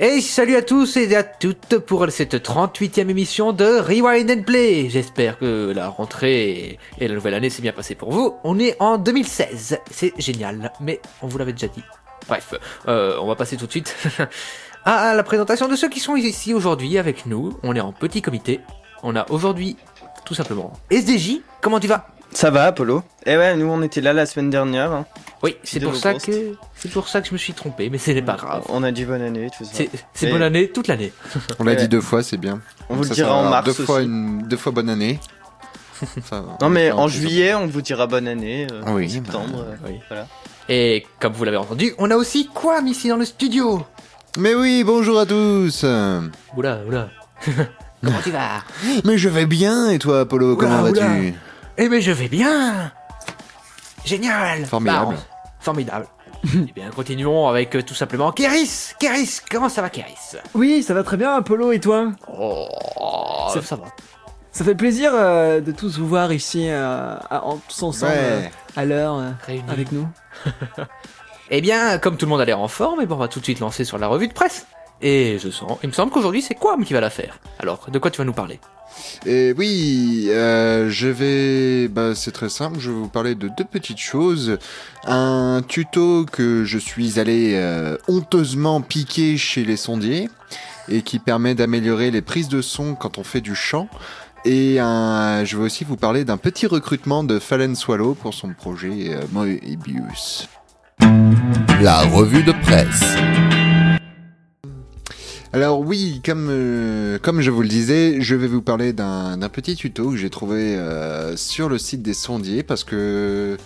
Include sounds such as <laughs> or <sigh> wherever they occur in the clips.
Et salut à tous et à toutes pour cette 38e émission de Rewind and Play. J'espère que la rentrée et la nouvelle année s'est bien passée pour vous. On est en 2016, c'est génial, mais on vous l'avait déjà dit. Bref, euh, on va passer tout de suite <laughs> à la présentation de ceux qui sont ici aujourd'hui avec nous. On est en petit comité. On a aujourd'hui tout simplement SDJ. Comment tu vas? Ça va, Apollo Eh ouais, nous on était là la semaine dernière. hein. Oui, c'est pour ça que c'est pour ça que je me suis trompé, mais ce n'est pas grave. On a dit bonne année, tout ça. C'est Et- bonne année toute l'année. On l'a Ouais. dit deux fois, c'est bien. On Donc vous le dira en mars Deux fois, aussi. une, deux fois bonne année. <laughs> Ça, Non mais on en juillet, on vous dira bonne année. euh, Oui, en septembre. euh, oui. Voilà. Et comme vous l'avez entendu, on a aussi Quam ici dans le studio. Mais oui, bonjour à tous. Oula, oula. <laughs> Comment tu vas? Mais je vais bien, et toi, Apollo, comment vas-tu? Eh ben je vais bien. Génial. Formidable. Bah, on- Formidable. eh bien, continuons avec euh, tout simplement Kéris. Kéris, comment ça va Kéris? Oui, ça va très bien, Apollo, et toi? Oh, Ça- ça va. Ça fait plaisir euh, de tous vous voir ici, euh, à- en- tous ensemble, euh, à l'heure, euh, Réunis. avec nous. <laughs> Eh bien, comme tout le monde a l'air en forme, eh ben, on va tout de suite lancer sur la revue de presse. Et je sens, il me semble qu'aujourd'hui c'est Quam qui va la faire. Alors, de quoi tu vas nous parler? Et oui, euh, je vais... Bah, c'est très simple, je vais vous parler de deux petites choses. Un tuto que je suis allé euh, honteusement piquer chez les sondiers et qui permet d'améliorer les prises de son quand on fait du chant. Et un, je vais aussi vous parler d'un petit recrutement de Fallen Swallow pour son projet euh, Moebius. La revue de presse. Alors oui, comme, euh, comme je vous le disais, je vais vous parler d'un petit tuto que j'ai trouvé euh, sur le site des sondiers parce que,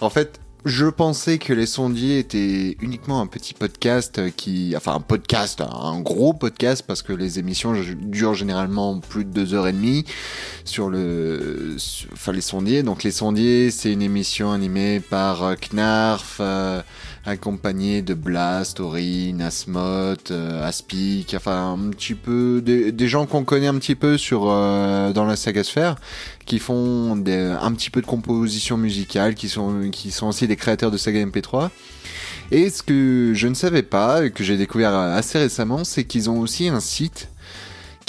en fait, je pensais que les sondiers étaient uniquement un petit podcast qui, enfin un podcast, un gros podcast parce que les émissions durent généralement plus de deux heures et demie sur le, enfin les sondiers. Donc les sondiers, c'est une émission animée par euh, Knarf. Accompagné de Blast, Orin, Asmoth, euh, Aspic, enfin un petit peu des, des gens qu'on connaît un petit peu sur euh, dans la saga sphère, qui font des- un petit peu de composition musicale, qui sont qui sont aussi des créateurs de saga MP3. Et ce que je ne savais pas que j'ai découvert assez récemment, c'est qu'ils ont aussi un site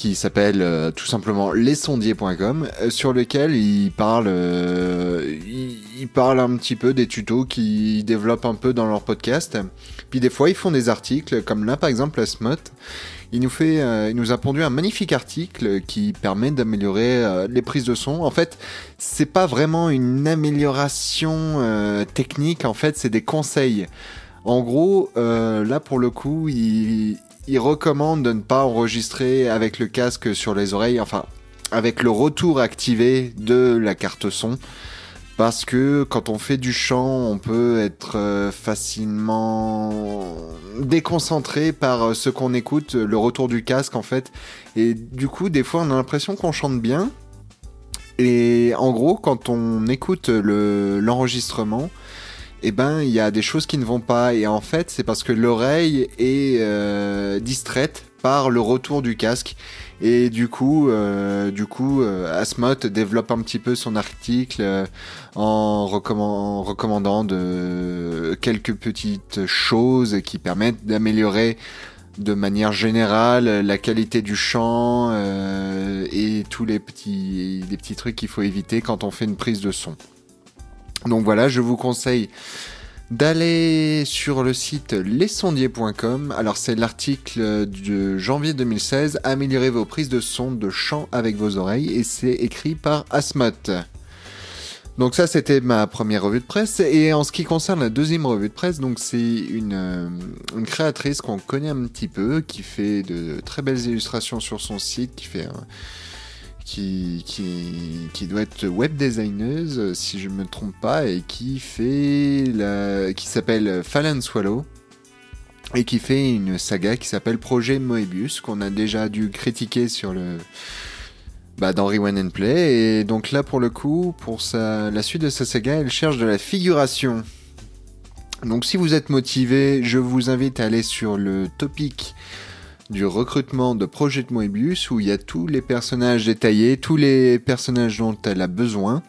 qui s'appelle euh, tout simplement lesondiers.com euh, sur lequel ils parlent euh, ils parlent un petit peu des tutos qu'ils développent un peu dans leur podcast. Puis des fois ils font des articles comme là par exemple Asmoth il nous fait euh, il nous a pondu un magnifique article qui permet d'améliorer euh, les prises de son. En fait, c'est pas vraiment une amélioration technique, en fait, c'est des conseils. En gros, euh, là pour le coup, il, il recommande de ne pas enregistrer avec le casque sur les oreilles, enfin avec le retour activé de la carte son. Parce que quand on fait du chant, on peut être euh, facilement déconcentré par euh, ce qu'on écoute, le retour du casque en fait. Et du coup, des fois, on a l'impression qu'on chante bien. Et en gros, quand on écoute le- l'enregistrement, eh ben, il y a des choses qui ne vont pas. Et en fait, c'est parce que l'oreille est euh, distraite par le retour du casque. Et du coup, euh, du coup, euh, développe un petit peu son article euh, en, en recommandant de quelques petites choses qui permettent d'améliorer de manière générale la qualité du chant et tous les petits, les petits trucs qu'il faut éviter quand on fait une prise de son. Donc voilà, je vous conseille d'aller sur le site lesondiers.com. Alors c'est l'article de janvier 2016, améliorer vos prises de son de chant avec vos oreilles et c'est écrit par Asmoth. Donc ça c'était ma première revue de presse et en ce qui concerne la deuxième revue de presse, donc c'est une, euh, une créatrice qu'on connaît un petit peu qui fait de très belles illustrations sur son site, qui fait un, qui, doit être web designeuse, si je me trompe pas, et qui fait la, qui s'appelle Fallen Swallow, et qui fait une saga qui s'appelle Projet Moebius, qu'on a déjà dû critiquer sur le, bah, dans Rewind and Play. Et donc là, pour le coup, pour sa, la suite de sa saga, elle cherche de la figuration. Donc si vous êtes motivé, je vous invite à aller sur le topic du recrutement de Project Moebius où il y a tous les personnages détaillés, tous les personnages dont elle a besoin.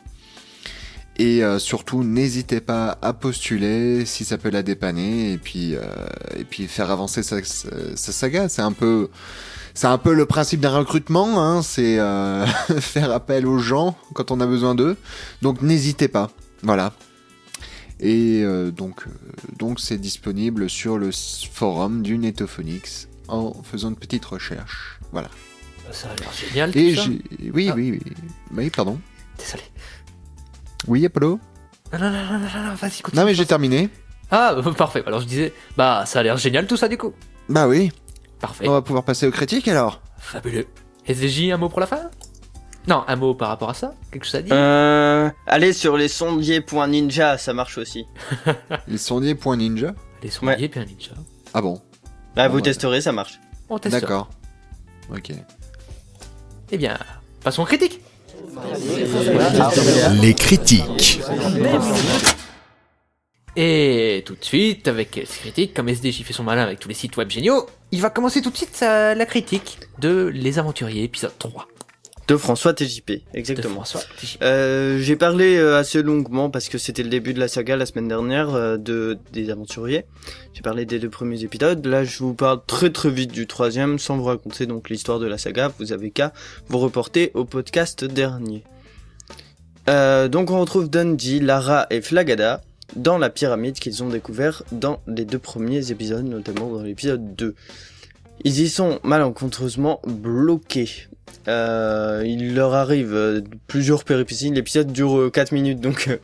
Et euh, surtout, n'hésitez pas à postuler si ça peut la dépanner et puis, euh, et puis faire avancer sa, sa, sa saga. C'est un peu, un peu le principe d'un recrutement, hein, c'est euh, <laughs> faire appel aux gens quand on a besoin d'eux. Donc n'hésitez pas, voilà. Et donc, donc c'est disponible sur le forum du Netophonix en faisant une petite recherche. Voilà. Ça a l'air génial. Et tout ça. j'ai, oui, Ah. oui, oui, oui, pardon. Désolé. Oui, Apollo. Non, non, non, non, non, non, vas-y, continue. Non, mais j'ai terminé. Ah, <laughs> parfait. Alors je disais, bah ça a l'air génial tout ça du coup. Bah oui. Parfait. On va pouvoir passer aux critiques alors. Fabuleux. SDJ, un mot pour la fin? Non, un mot par rapport à ça? Quelque chose à dire? Euh, allez sur les sondiers.ninja, ça marche aussi. Les sondiers.ninja. Les sondiers, puis un ninja. Ah bon? Bah, Ah, vous ouais. testerez, ça marche. On teste. D'accord. Ok. Eh bien, passons aux critiques. Les critiques. Et tout de suite, avec ces critiques, comme SDJ fait son malin avec tous les sites web géniaux, il va commencer tout de suite sa- la critique de Les Aventuriers, épisode 3. De François TJP, De exactement. François TJP. Euh, j'ai parlé euh, assez longuement parce que c'était le début de la saga la semaine dernière euh, de des aventuriers. J'ai parlé des deux premiers épisodes. Là, je vous parle très très vite du troisième sans vous raconter donc l'histoire de la saga. Vous avez qu'à vous reporter au podcast dernier. Euh, donc on retrouve Dundee, Lara et Flagada dans la pyramide qu'ils ont découvert dans les deux premiers épisodes, notamment dans l'épisode 2. Ils y sont malencontreusement bloqués. Euh, il leur arrive euh, plusieurs péripéties. L'épisode dure euh, 4 minutes, donc euh,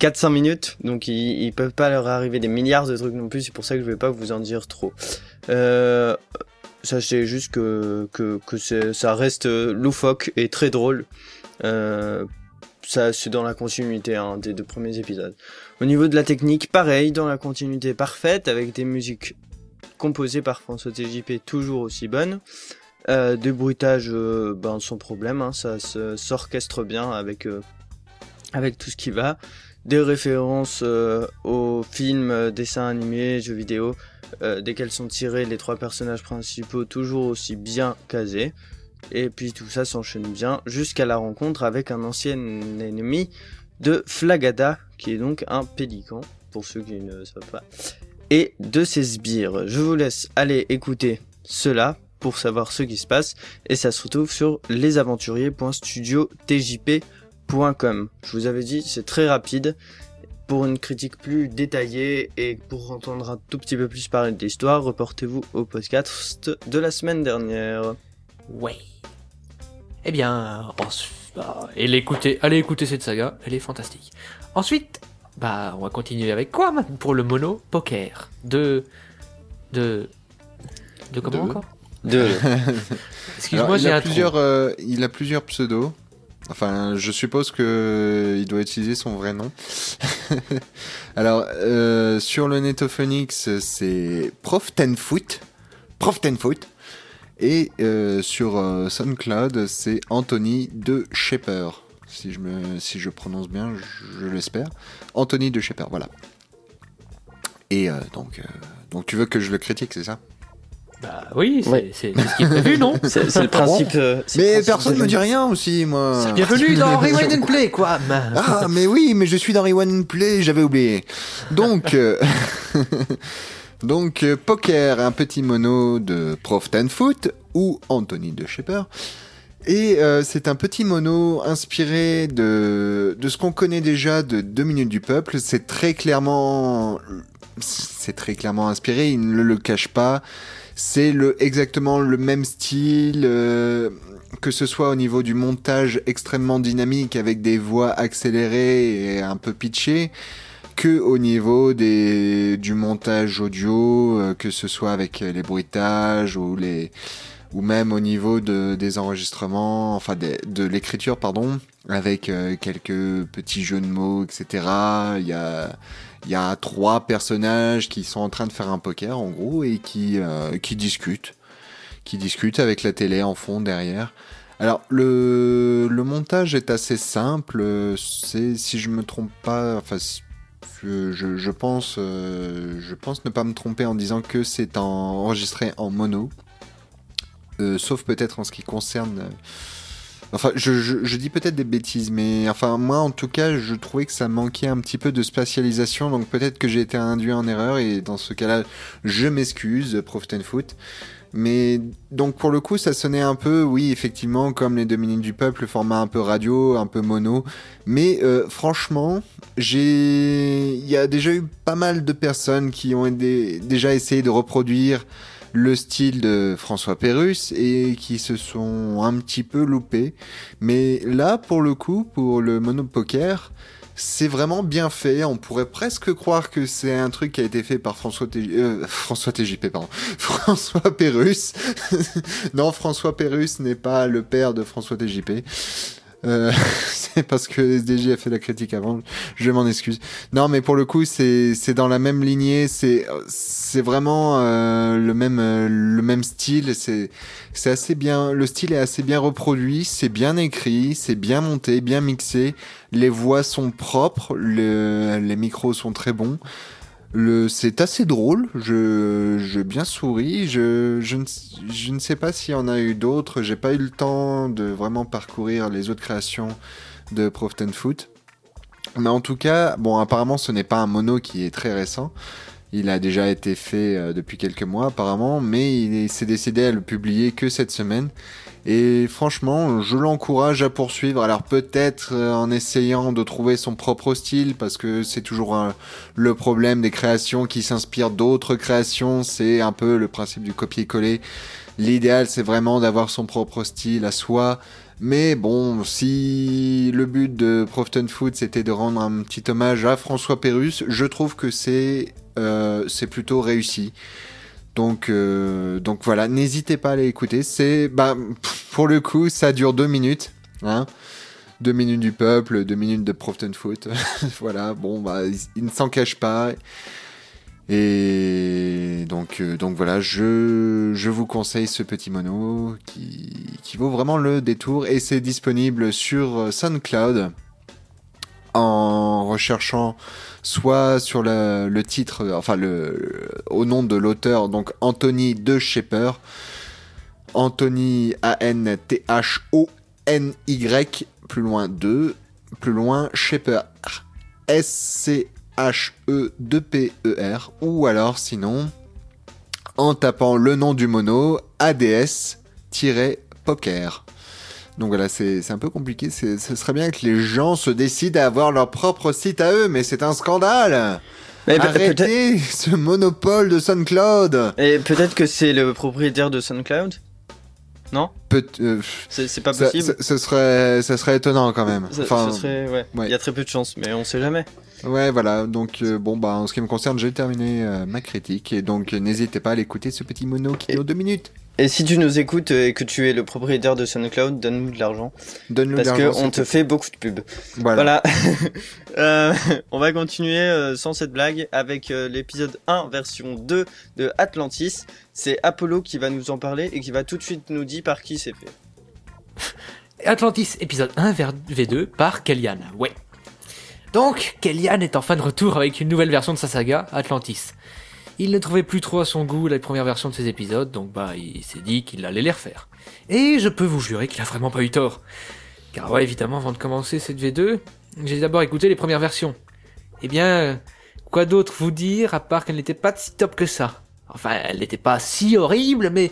4-5 minutes. Donc ils, ils peuvent pas leur arriver des milliards de trucs non plus. C'est pour ça que je vais pas vous en dire trop. Euh, sachez juste que, que, ça reste euh, loufoque et très drôle. Euh, ça, c'est dans la continuité hein, des deux premiers épisodes. Au niveau de la technique, pareil, dans la continuité parfaite, avec des musiques composées par François TJP toujours aussi bonnes. Euh, des bruitages, euh, ben, sans problème, hein, ça s'orchestre bien avec, euh, avec tout ce qui va. Des références aux films, dessins animés, jeux vidéo, desquels sont tirés les trois personnages principaux, toujours aussi bien casés. Et puis tout ça s'enchaîne bien jusqu'à la rencontre avec un ancien ennemi de Flagada, qui est donc un pélican, pour ceux qui ne savent pas, et de ses sbires. Je vous laisse aller écouter cela pour savoir ce qui se passe, et ça se retrouve sur lesaventuriers.studiotjp.com. Je vous avais dit, c'est très rapide. Pour une critique plus détaillée et pour entendre un tout petit peu plus parler de l'histoire, reportez-vous au podcast de la semaine dernière. Ouais. Eh bien, ensuite, bah, et l'écouter, allez écouter cette saga, elle est fantastique. Ensuite, bah, on va continuer avec quoi maintenant pour le mono poker de de de comment De- encore? De... <laughs> Alors, Excuse-moi, il j'ai a un trou. plusieurs, euh, il a plusieurs pseudos. Enfin, je suppose que il doit utiliser son vrai nom. <laughs> Alors, euh, sur le Netophonix, c'est Prof Tenfoot, Prof Tenfoot, et euh, sur euh, SoundCloud, c'est Anthony de Shepper. Si je me, si je prononce bien, je, je l'espère. Anthony de Shepper, voilà. Et euh, donc, euh, donc tu veux que je le critique, c'est ça? Bah oui, c'est Ouais. ce qui est prévu, non <laughs> C'est le principe. euh, Mais personne de- me dit rien aussi, moi. Bienvenue dans Rewind and Play, quoi. Ah, mais oui, mais je suis dans Rewind and Play, j'avais oublié. Donc, euh, <laughs> donc euh, Poker, un petit mono de Prof Foot ou Anthony de Shepper. Et euh, c'est un petit mono inspiré de, de ce qu'on connaît déjà de 2 minutes du peuple. C'est très clairement, c'est très clairement inspiré, il ne le cache pas. C'est le, exactement le même style, euh, que ce soit au niveau du montage extrêmement dynamique avec des voix accélérées et un peu pitchées, que au niveau des, du montage audio, euh, que ce soit avec les bruitages ou les, ou même au niveau de, des enregistrements, enfin des- de l'écriture, pardon, avec euh, quelques petits jeux de mots, etc. Il y a, il y a trois personnages qui sont en train de faire un poker, en gros, et qui, euh, qui discutent, qui discutent avec la télé en fond derrière, Alors, le, le montage est assez simple. C'est, si je me trompe pas, enfin, je, je, pense, euh, je pense ne pas me tromper en disant que c'est en, enregistré en mono. Euh, sauf peut-être en ce qui concerne. euh, Enfin, je, je, je dis peut-être des bêtises, mais enfin, moi en tout cas, je trouvais que ça manquait un petit peu de spatialisation, donc peut-être que j'ai été induit en erreur, et dans ce cas-là, je m'excuse, Prof Ten Foot. Mais donc pour le coup, ça sonnait un peu, oui, effectivement, comme les deux du peuple, le format un peu radio, un peu mono. Mais euh, franchement, j'ai, il y a déjà eu pas mal de personnes qui ont déjà essayé de reproduire le style de François Pérus et qui se sont un petit peu loupés. Mais là, pour le coup, pour le monopoker, c'est vraiment bien fait. On pourrait presque croire que c'est un truc qui a été fait par François, T- euh, François TJP, pardon. <laughs> François Pérus. <laughs> non, François Pérus n'est pas le père de François TJP. Euh, <laughs> c'est parce que SDJ a fait la critique avant, je m'en excuse. Non, mais pour le coup, c'est c'est dans la même lignée, c'est c'est vraiment euh, le même euh, le même style. C'est c'est assez bien, le style est assez bien reproduit, c'est bien écrit, c'est bien monté, bien mixé. Les voix sont propres, le, les micros sont très bons. Le, c'est assez drôle, je, je bien souris, je, je, ne, je ne sais pas s'il y en a eu d'autres, j'ai pas eu le temps de vraiment parcourir les autres créations de Prof Ten Foot. Mais en tout cas, bon, apparemment ce n'est pas un mono qui est très récent, il a déjà été fait euh, depuis quelques mois apparemment, mais il est- s'est décidé à le publier que cette semaine. Et franchement, je l'encourage à poursuivre. Alors peut-être euh, en essayant de trouver son propre style, parce que c'est toujours le problème des créations qui s'inspirent d'autres créations. C'est un peu le principe du copier-coller. L'idéal, c'est vraiment d'avoir son propre style à soi. Mais bon, si le but de Profton Food c'était de rendre un petit hommage à François Pérus, je trouve que c'est euh, c'est plutôt réussi. Donc, euh, donc voilà, n'hésitez pas à aller écouter. C'est, bah, pour le coup, ça dure deux minutes, hein. Deux minutes du peuple, deux minutes de Profton Foot. <laughs> voilà, bon, bah, il, ne s'en cache pas. Et donc, euh, voilà, je, vous conseille ce petit mono qui, qui vaut vraiment le détour et c'est disponible sur euh, SoundCloud en recherchant soit sur le, titre, euh, enfin au nom de l'auteur, donc Anthony De Shepper, Anthony A-N-T-H-O-N-Y, plus loin 2, plus loin Shepper, S-C-H-E-2-P-E-R, ou alors sinon en tapant le nom du mono ADS-poker. Donc voilà, c'est un peu compliqué. c'est- Ce serait bien que les gens se décident à avoir leur propre site à eux, mais c'est un scandale. Mais Arrêtez ce monopole de SoundCloud. et peut-être que c'est le propriétaire de SoundCloud? Non? Euh, C'est pas ça, possible? ça- ce serait, ça serait étonnant quand même. Ça- Enfin, ce serait ouais. Il y a très peu de chance, mais on sait jamais. Ouais, voilà. Donc euh, bon, bah en ce qui me concerne, j'ai terminé euh, ma critique et donc euh, n'hésitez pas à l'écouter ce petit mono qui dure deux minutes. Et si tu nous écoutes et que tu es le propriétaire de SoundCloud, donne-nous de l'argent. Donne-nous Parce de que l'argent, on s'il te te fait beaucoup de pubs. Voilà. Voilà. <laughs> Euh, on va continuer euh, sans cette blague avec euh, l'épisode 1 version 2 de Atlantis. C'est Apollo qui va nous en parler et qui va tout de suite nous dire par qui c'est fait. Atlantis épisode 1 vers V2 par Kellyanne. Ouais. Donc, Kellyanne est enfin de retour avec une nouvelle version de sa saga, Atlantis. Il ne trouvait plus trop à son goût la première version de ses épisodes, donc bah il s'est dit qu'il allait les refaire. Et je peux vous jurer qu'il a vraiment pas eu tort. Car ouais, évidemment, avant de commencer cette V2, j'ai d'abord écouté les premières versions. Eh bien, quoi d'autre vous dire à part qu'elle n'était pas si top que ça? Enfin, elle n'était pas si horrible, mais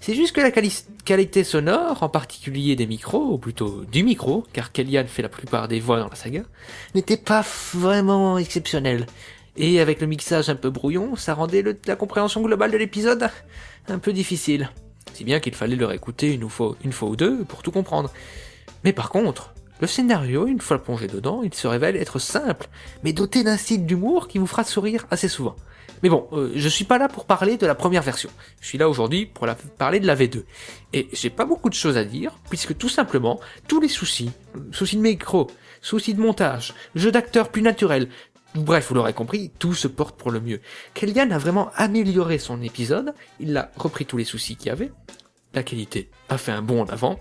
c'est juste que la quali- qualité sonore, en particulier des micros, ou plutôt du micro, car Kellyanne fait la plupart des voix dans la saga, n'était pas vraiment exceptionnelle. Et avec le mixage un peu brouillon, ça rendait la compréhension globale de l'épisode un peu difficile. Si bien qu'il fallait le réécouter une fois, une fois ou deux pour tout comprendre. Mais par contre, le scénario, une fois plongé dedans, il se révèle être simple, mais doté d'un style d'humour qui vous fera sourire assez souvent. Mais bon, euh, je suis pas là pour parler de la première version. Je suis là aujourd'hui pour parler de la V2. Et j'ai pas beaucoup de choses à dire, puisque tout simplement, tous les soucis, soucis de micro, soucis de montage, jeu d'acteur plus naturel, bref, vous l'aurez compris, tout se porte pour le mieux. Kellyanne a vraiment amélioré son épisode, il a repris tous les soucis qu'il y avait, la qualité a fait un bond en avant,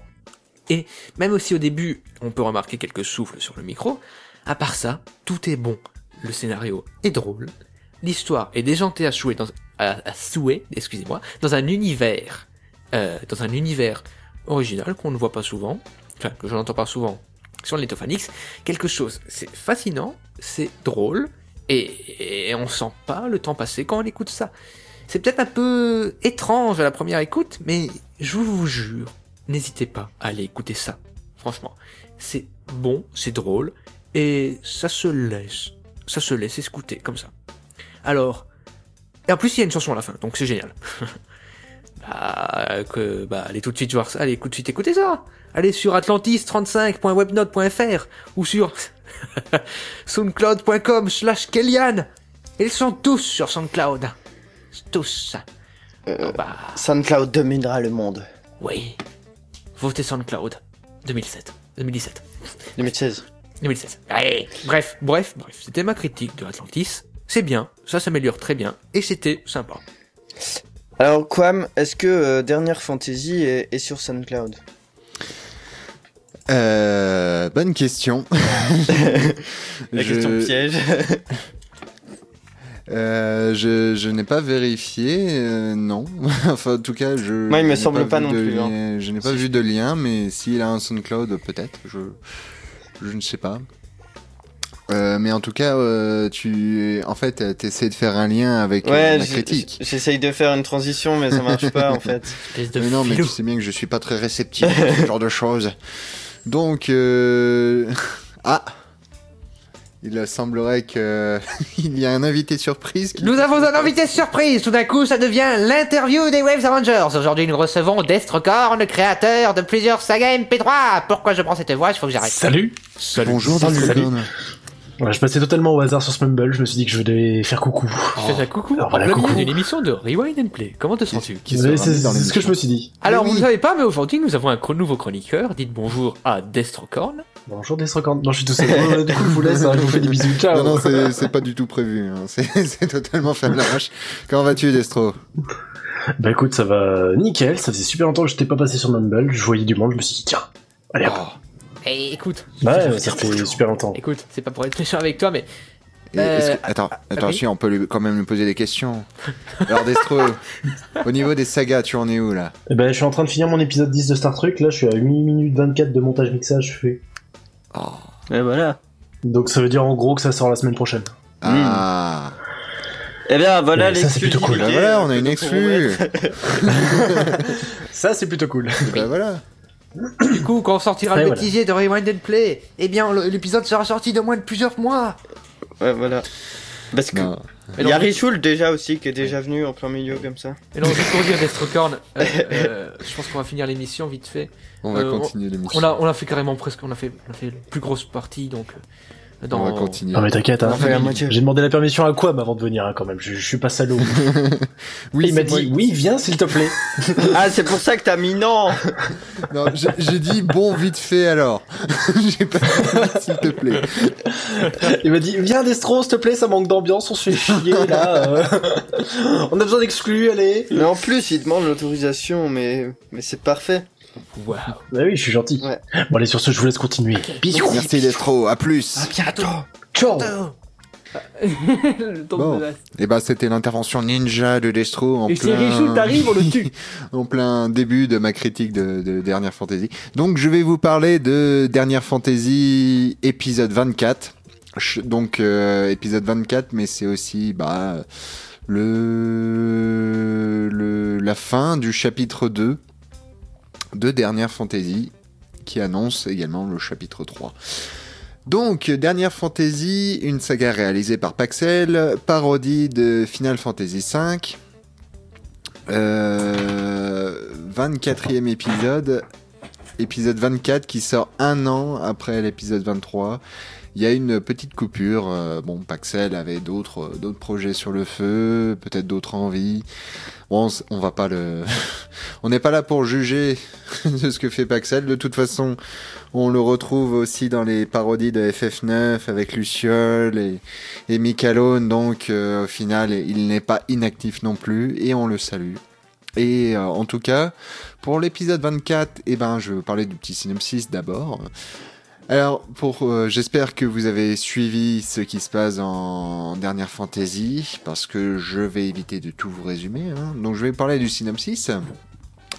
Et même aussi au début, on peut remarquer quelques souffles sur le micro, à part ça, tout est bon. Le scénario est drôle, l'histoire est déjantée à souhait, dans, excusez-moi, dans un univers, euh, dans un univers original qu'on ne voit pas souvent, enfin que je n'entends pas souvent sur l'Etophanix, quelque chose, c'est fascinant, c'est drôle, et, et on sent pas le temps passer quand on écoute ça. C'est peut-être un peu étrange à la première écoute, mais je vous jure, n'hésitez pas à aller écouter ça. Franchement, c'est bon, c'est drôle, et ça se laisse, ça se laisse écouter comme ça. Alors, et en plus il y a une chanson à la fin, donc c'est génial. <laughs> bah, que, bah, allez tout de suite voir ça, allez tout de suite écouter ça. Allez sur atlantis35.webnote.fr ou sur <laughs> soundcloud.com slash Kellyanne. Ils sont tous sur SoundCloud. Tous. Euh, Oh, bah, SoundCloud dominera le monde. oui. Votez SoundCloud. 2007. 2017. 2016. 2016. Allez. Bref, bref, bref. C'était ma critique de Atlantis. C'est bien, ça s'améliore très bien, et c'était sympa. Alors, Quam, est-ce que euh, Dernière Fantasy est, est sur SoundCloud? Euh, bonne question. <laughs> La Je- question piège. <laughs> Euh, je je n'ai pas vérifié, euh, non. <laughs> enfin, en tout cas, je. Moi, il me semble pas non plus, hein. Je n'ai pas Si vu je- de lien, mais s'il a un SoundCloud, peut-être. Je, je ne sais pas. Euh, mais en tout cas, euh, tu, en fait, essaies de faire un lien avec euh, Ouais, ma j- critique. j'essaye de faire une transition, mais ça marche pas en fait. <laughs> De Mais non, mais tu sais bien que je suis pas très réceptif à ce genre de choses. Donc, euh... <laughs> ah, il semblerait que <laughs> il y a un invité surprise. Qui... Nous avons un invité surprise. Tout d'un coup, ça devient l'interview des Waves Avengers. Aujourd'hui, nous recevons Destrocorn, créateur de plusieurs sagas MP3. Pourquoi je prends cette voix? Il faut que j'arrête. Salut Bonjour, Salut. Ouais, Je passais totalement au hasard sur ce Mumble, je me suis dit que je devais faire coucou. Je fais un coucou. Alors voilà, coucou. d'une émission de Rewind and Play. Comment te sens-tu c'est ce que je me suis dit. Alors, oui. vous ne savez pas, mais aujourd'hui, nous avons un nouveau chroniqueur. Dites bonjour à Destrocorn. Bonjour Destrocorn. Non, je suis tout seul. Du coup, je vous laisse, hein, je vous fais des bisous. Ciao Non, non, c'est pas du tout prévu. hein. <laughs> C'est totalement fait à l'arrache. Comment vas-tu, Destro? Bah écoute, ça va nickel, ça faisait super longtemps que j'étais pas passé sur Mumble, je voyais du monde, je me suis dit tiens, allez hop. Eh, écoute. Ouais, ça fait super longtemps. Écoute, c'est pas pour être méchant avec toi, mais Et que- Euh, Attends, attends, oui. si on peut lui- quand même lui poser des questions. Alors, Destro, <laughs> au niveau des sagas, tu en es où là? Eh ben, je suis en train de finir mon épisode 10 de Star Trek, là je suis à 8 minutes 24 de montage mixage fait. Et voilà. Donc ça veut dire en gros que ça sort la semaine prochaine. Ah, Eh bien, voilà Mais ça, c'est plutôt cool. bah voilà, on a une exclue. <laughs> <laughs> Ça c'est plutôt cool. Bah voilà. Du coup, quand on sortira Ouais, le voilà. bêtisier de Rewind and Play, eh bien, l'épisode sera sorti de moins de plusieurs mois. Ouais, voilà. Parce que Non. Il y a Richoul déjà aussi qui est déjà venu en plein milieu comme ça. Et donc, juste pour dire <laughs> Destrocorn, euh, <laughs> euh, je pense qu'on va finir l'émission vite fait. On va Euh, continuer l'émission. On a, on a fait carrément presque, on a fait, on a fait la plus grosse partie, donc. Dans... On va continuer. Non mais t'inquiète, hein. J'ai demandé la permission à Quam avant de venir hein, quand même, je, je suis pas salaud. <laughs> Oui, il m'a moi. dit oui viens s'il te plaît. Ah, c'est pour ça que t'as mis non <laughs> Non, j'ai- j'ai dit bon vite fait alors. <laughs> j'ai pas dit s'il te plaît. Il m'a dit viens Destro s'il te plaît, ça manque d'ambiance, on se fait chier là. euh. on a besoin d'exclus, allez. Mais en plus, il demande l'autorisation, mais, mais c'est parfait. Waouh. Bah oui, je suis gentil. Ouais. Bon allez sur ce, je vous laisse continuer. Bisous. Merci Destro, à plus. bientôt. Ciao. Le Bon. de Et bah c'était l'intervention ninja de Destro en Et si plein... T'arrive, on le tue. <laughs> en plein début de ma critique de, de Dernière Fantasy. Donc je vais vous parler de Dernière Fantasy épisode 24. Ch- Donc euh, épisode 24, mais c'est aussi bah, le, le, la fin du chapitre 2 de Dernière Fantasy qui annonce également le chapitre 3. Donc, Dernière Fantasy, une saga réalisée par Paxel, parodie de Final Fantasy V, euh, 24e épisode, épisode 24 qui sort un an après l'épisode 23. Il y a une petite coupure. euh, bon, Paxel avait d'autres d'autres projets sur le feu, peut-être d'autres envies. Bon, on va pas le, <laughs> on n'est pas là pour juger <laughs> de ce que fait Paxel. De toute façon, on le retrouve aussi dans les parodies de FF9 avec Luciole et, et. Donc, euh, au final, il n'est pas inactif non plus et on le salue. Et euh, en tout cas, pour l'épisode 24, eh ben, je vais vous parler du petit synopsis d'abord. Alors, euh, j'espère que vous avez suivi ce qui se passe en dernière fantasy, parce que je vais éviter de tout vous résumer. hein. Donc, je vais parler du synopsis.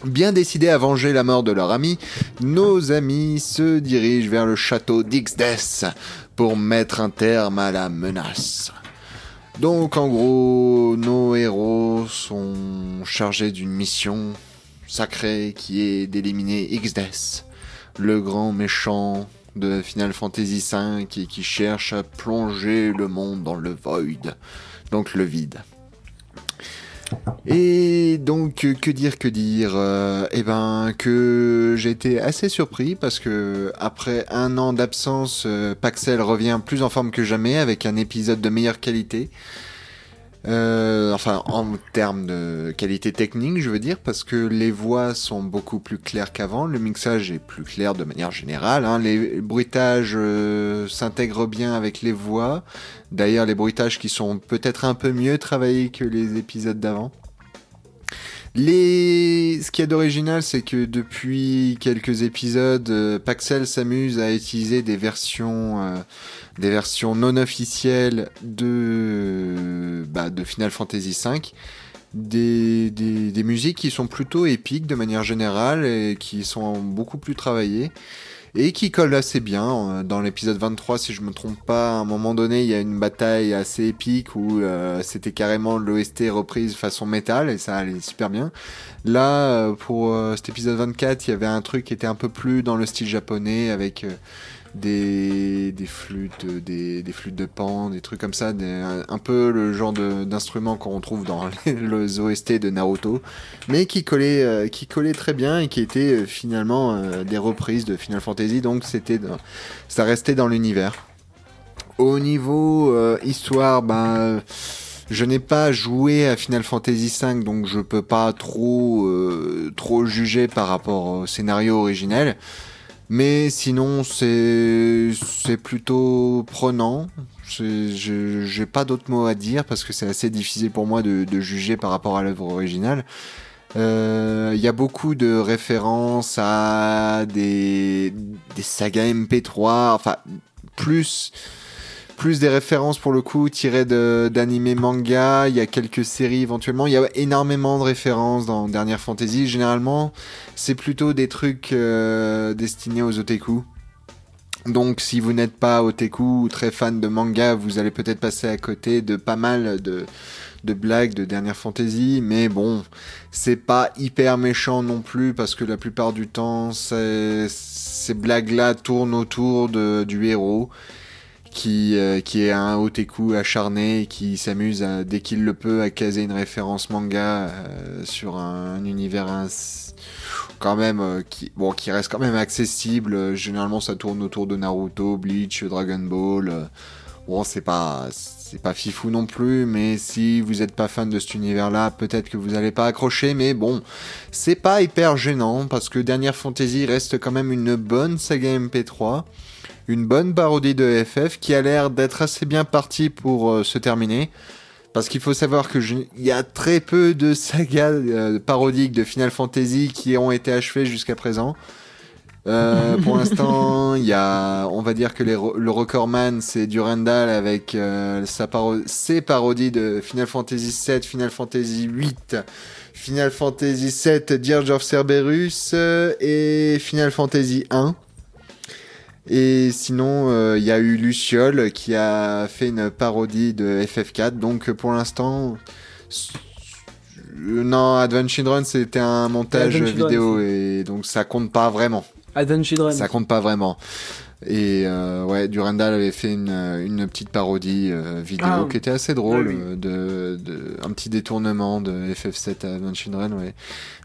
Bien décidés à venger la mort de leur ami, nos amis se dirigent vers le château d'Ixdes pour mettre un terme à la menace. Donc en gros, nos héros sont chargés d'une mission sacrée qui est d'éliminer Xdes, le grand méchant de Final Fantasy V et qui cherche à plonger le monde dans le void, donc le vide. Et donc, que dire, que dire euh, Eh ben, que j'ai été assez surpris parce que après un an d'absence, euh, Paxel revient plus en forme que jamais avec un épisode de meilleure qualité. Euh, enfin, en termes de qualité technique, je veux dire, parce que les voix sont beaucoup plus claires qu'avant. Le mixage est plus clair de manière générale. hein. Les bruitages euh, s'intègrent bien avec les voix. D'ailleurs, les bruitages qui sont peut-être un peu mieux travaillés que les épisodes d'avant. Les... Ce qu'il y a d'original, c'est que depuis quelques épisodes, euh, Paxel s'amuse à utiliser des versions, des versions non officielles de, bah, de Final Fantasy V. Des, des, des musiques qui sont plutôt épiques de manière générale et qui sont beaucoup plus travaillées et qui collent assez bien. Euh, Dans l'épisode 23, si je me trompe pas, à un moment donné, il y a une bataille assez épique où euh, c'était carrément l'OST reprise façon métal et ça allait super bien. Là, euh, pour cet épisode 24, il y avait un truc qui était un peu plus dans le style japonais avec des, flûtes, euh, des, flûtes de pan, des trucs comme ça, un, peu le genre d'instruments qu'on retrouve dans <laughs> les, OST de Naruto, mais qui collait, euh, qui collait très bien et qui étaient euh, finalement des reprises de Final Fantasy, donc c'était, ça restait dans l'univers. Au niveau histoire, ben, je n'ai pas joué à Final Fantasy V, donc je peux pas trop, trop juger par rapport au scénario originel. Mais sinon, c'est plutôt prenant. Je- J'ai pas d'autres mots à dire parce que c'est assez difficile pour moi de, de juger par rapport à l'œuvre originale. Euh, Il y a beaucoup de références à des, des sagas MP3, enfin plus plus des références pour le coup tirées d'animés manga. Il y a quelques séries éventuellement. Il y a énormément de références dans Dernière Fantasy. Généralement, c'est plutôt des trucs euh, destinés aux otaku. Donc si vous n'êtes pas otaku ou très fan de manga, vous allez peut-être passer à côté de pas mal de, blagues de Dernière Fantasy, mais bon, c'est pas hyper méchant non plus parce que la plupart du temps, ces blagues-là tournent autour du héros qui, euh, qui est un otaku acharné et qui s'amuse dès qu'il le peut à caser une référence manga euh, sur un, un univers quand même euh, qui bon qui reste quand même accessible. Généralement ça tourne autour de Naruto Bleach Dragon Ball euh, bon c'est pas c'est pas fifou non plus mais si vous êtes pas fan de cet univers là peut-être que vous allez pas accrocher mais bon c'est pas hyper gênant parce que Dernière Fantasy reste quand même une bonne saga MP3 une bonne parodie de FF qui a l'air d'être assez bien partie pour euh, se terminer. Parce qu'il faut savoir que je- il y a très peu de sagas euh, parodiques de Final Fantasy qui ont été achevées jusqu'à présent. Euh, <laughs> pour l'instant, il y a, on va dire que les le recordman c'est Durandal avec euh, sa paro- ses parodies de Final Fantasy 7, Final Fantasy 8, Final Fantasy 7, Dirge of Cerberus euh, et Final Fantasy 1. Et sinon, euh, il y a eu Luciole qui a fait une parodie de FF4. Donc euh, pour l'instant, euh, non, Advent Children c'était un montage Advent Children, vidéo et donc ça compte pas vraiment. Advent Children. Ça compte pas vraiment. Et euh, ouais, Durandal avait fait une, une petite parodie euh, vidéo Ah. qui était assez drôle, Ah oui. euh, de, de un petit détournement de FF7 à Advent Children, ouais.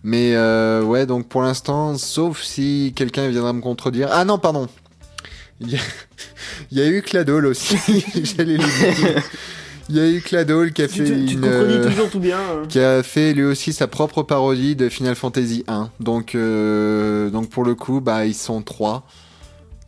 Mais euh, ouais, donc pour l'instant, sauf si quelqu'un viendra me contredire. Ah non, pardon. Il y a, il y a eu Cladol aussi. <laughs> J'allais le dire. Il y a eu Cladol qui a fait tu, tu une, euh, toujours tout bien. hein. qui a fait lui aussi sa propre parodie de Final Fantasy 1. Donc, euh, donc pour le coup, bah ils sont trois.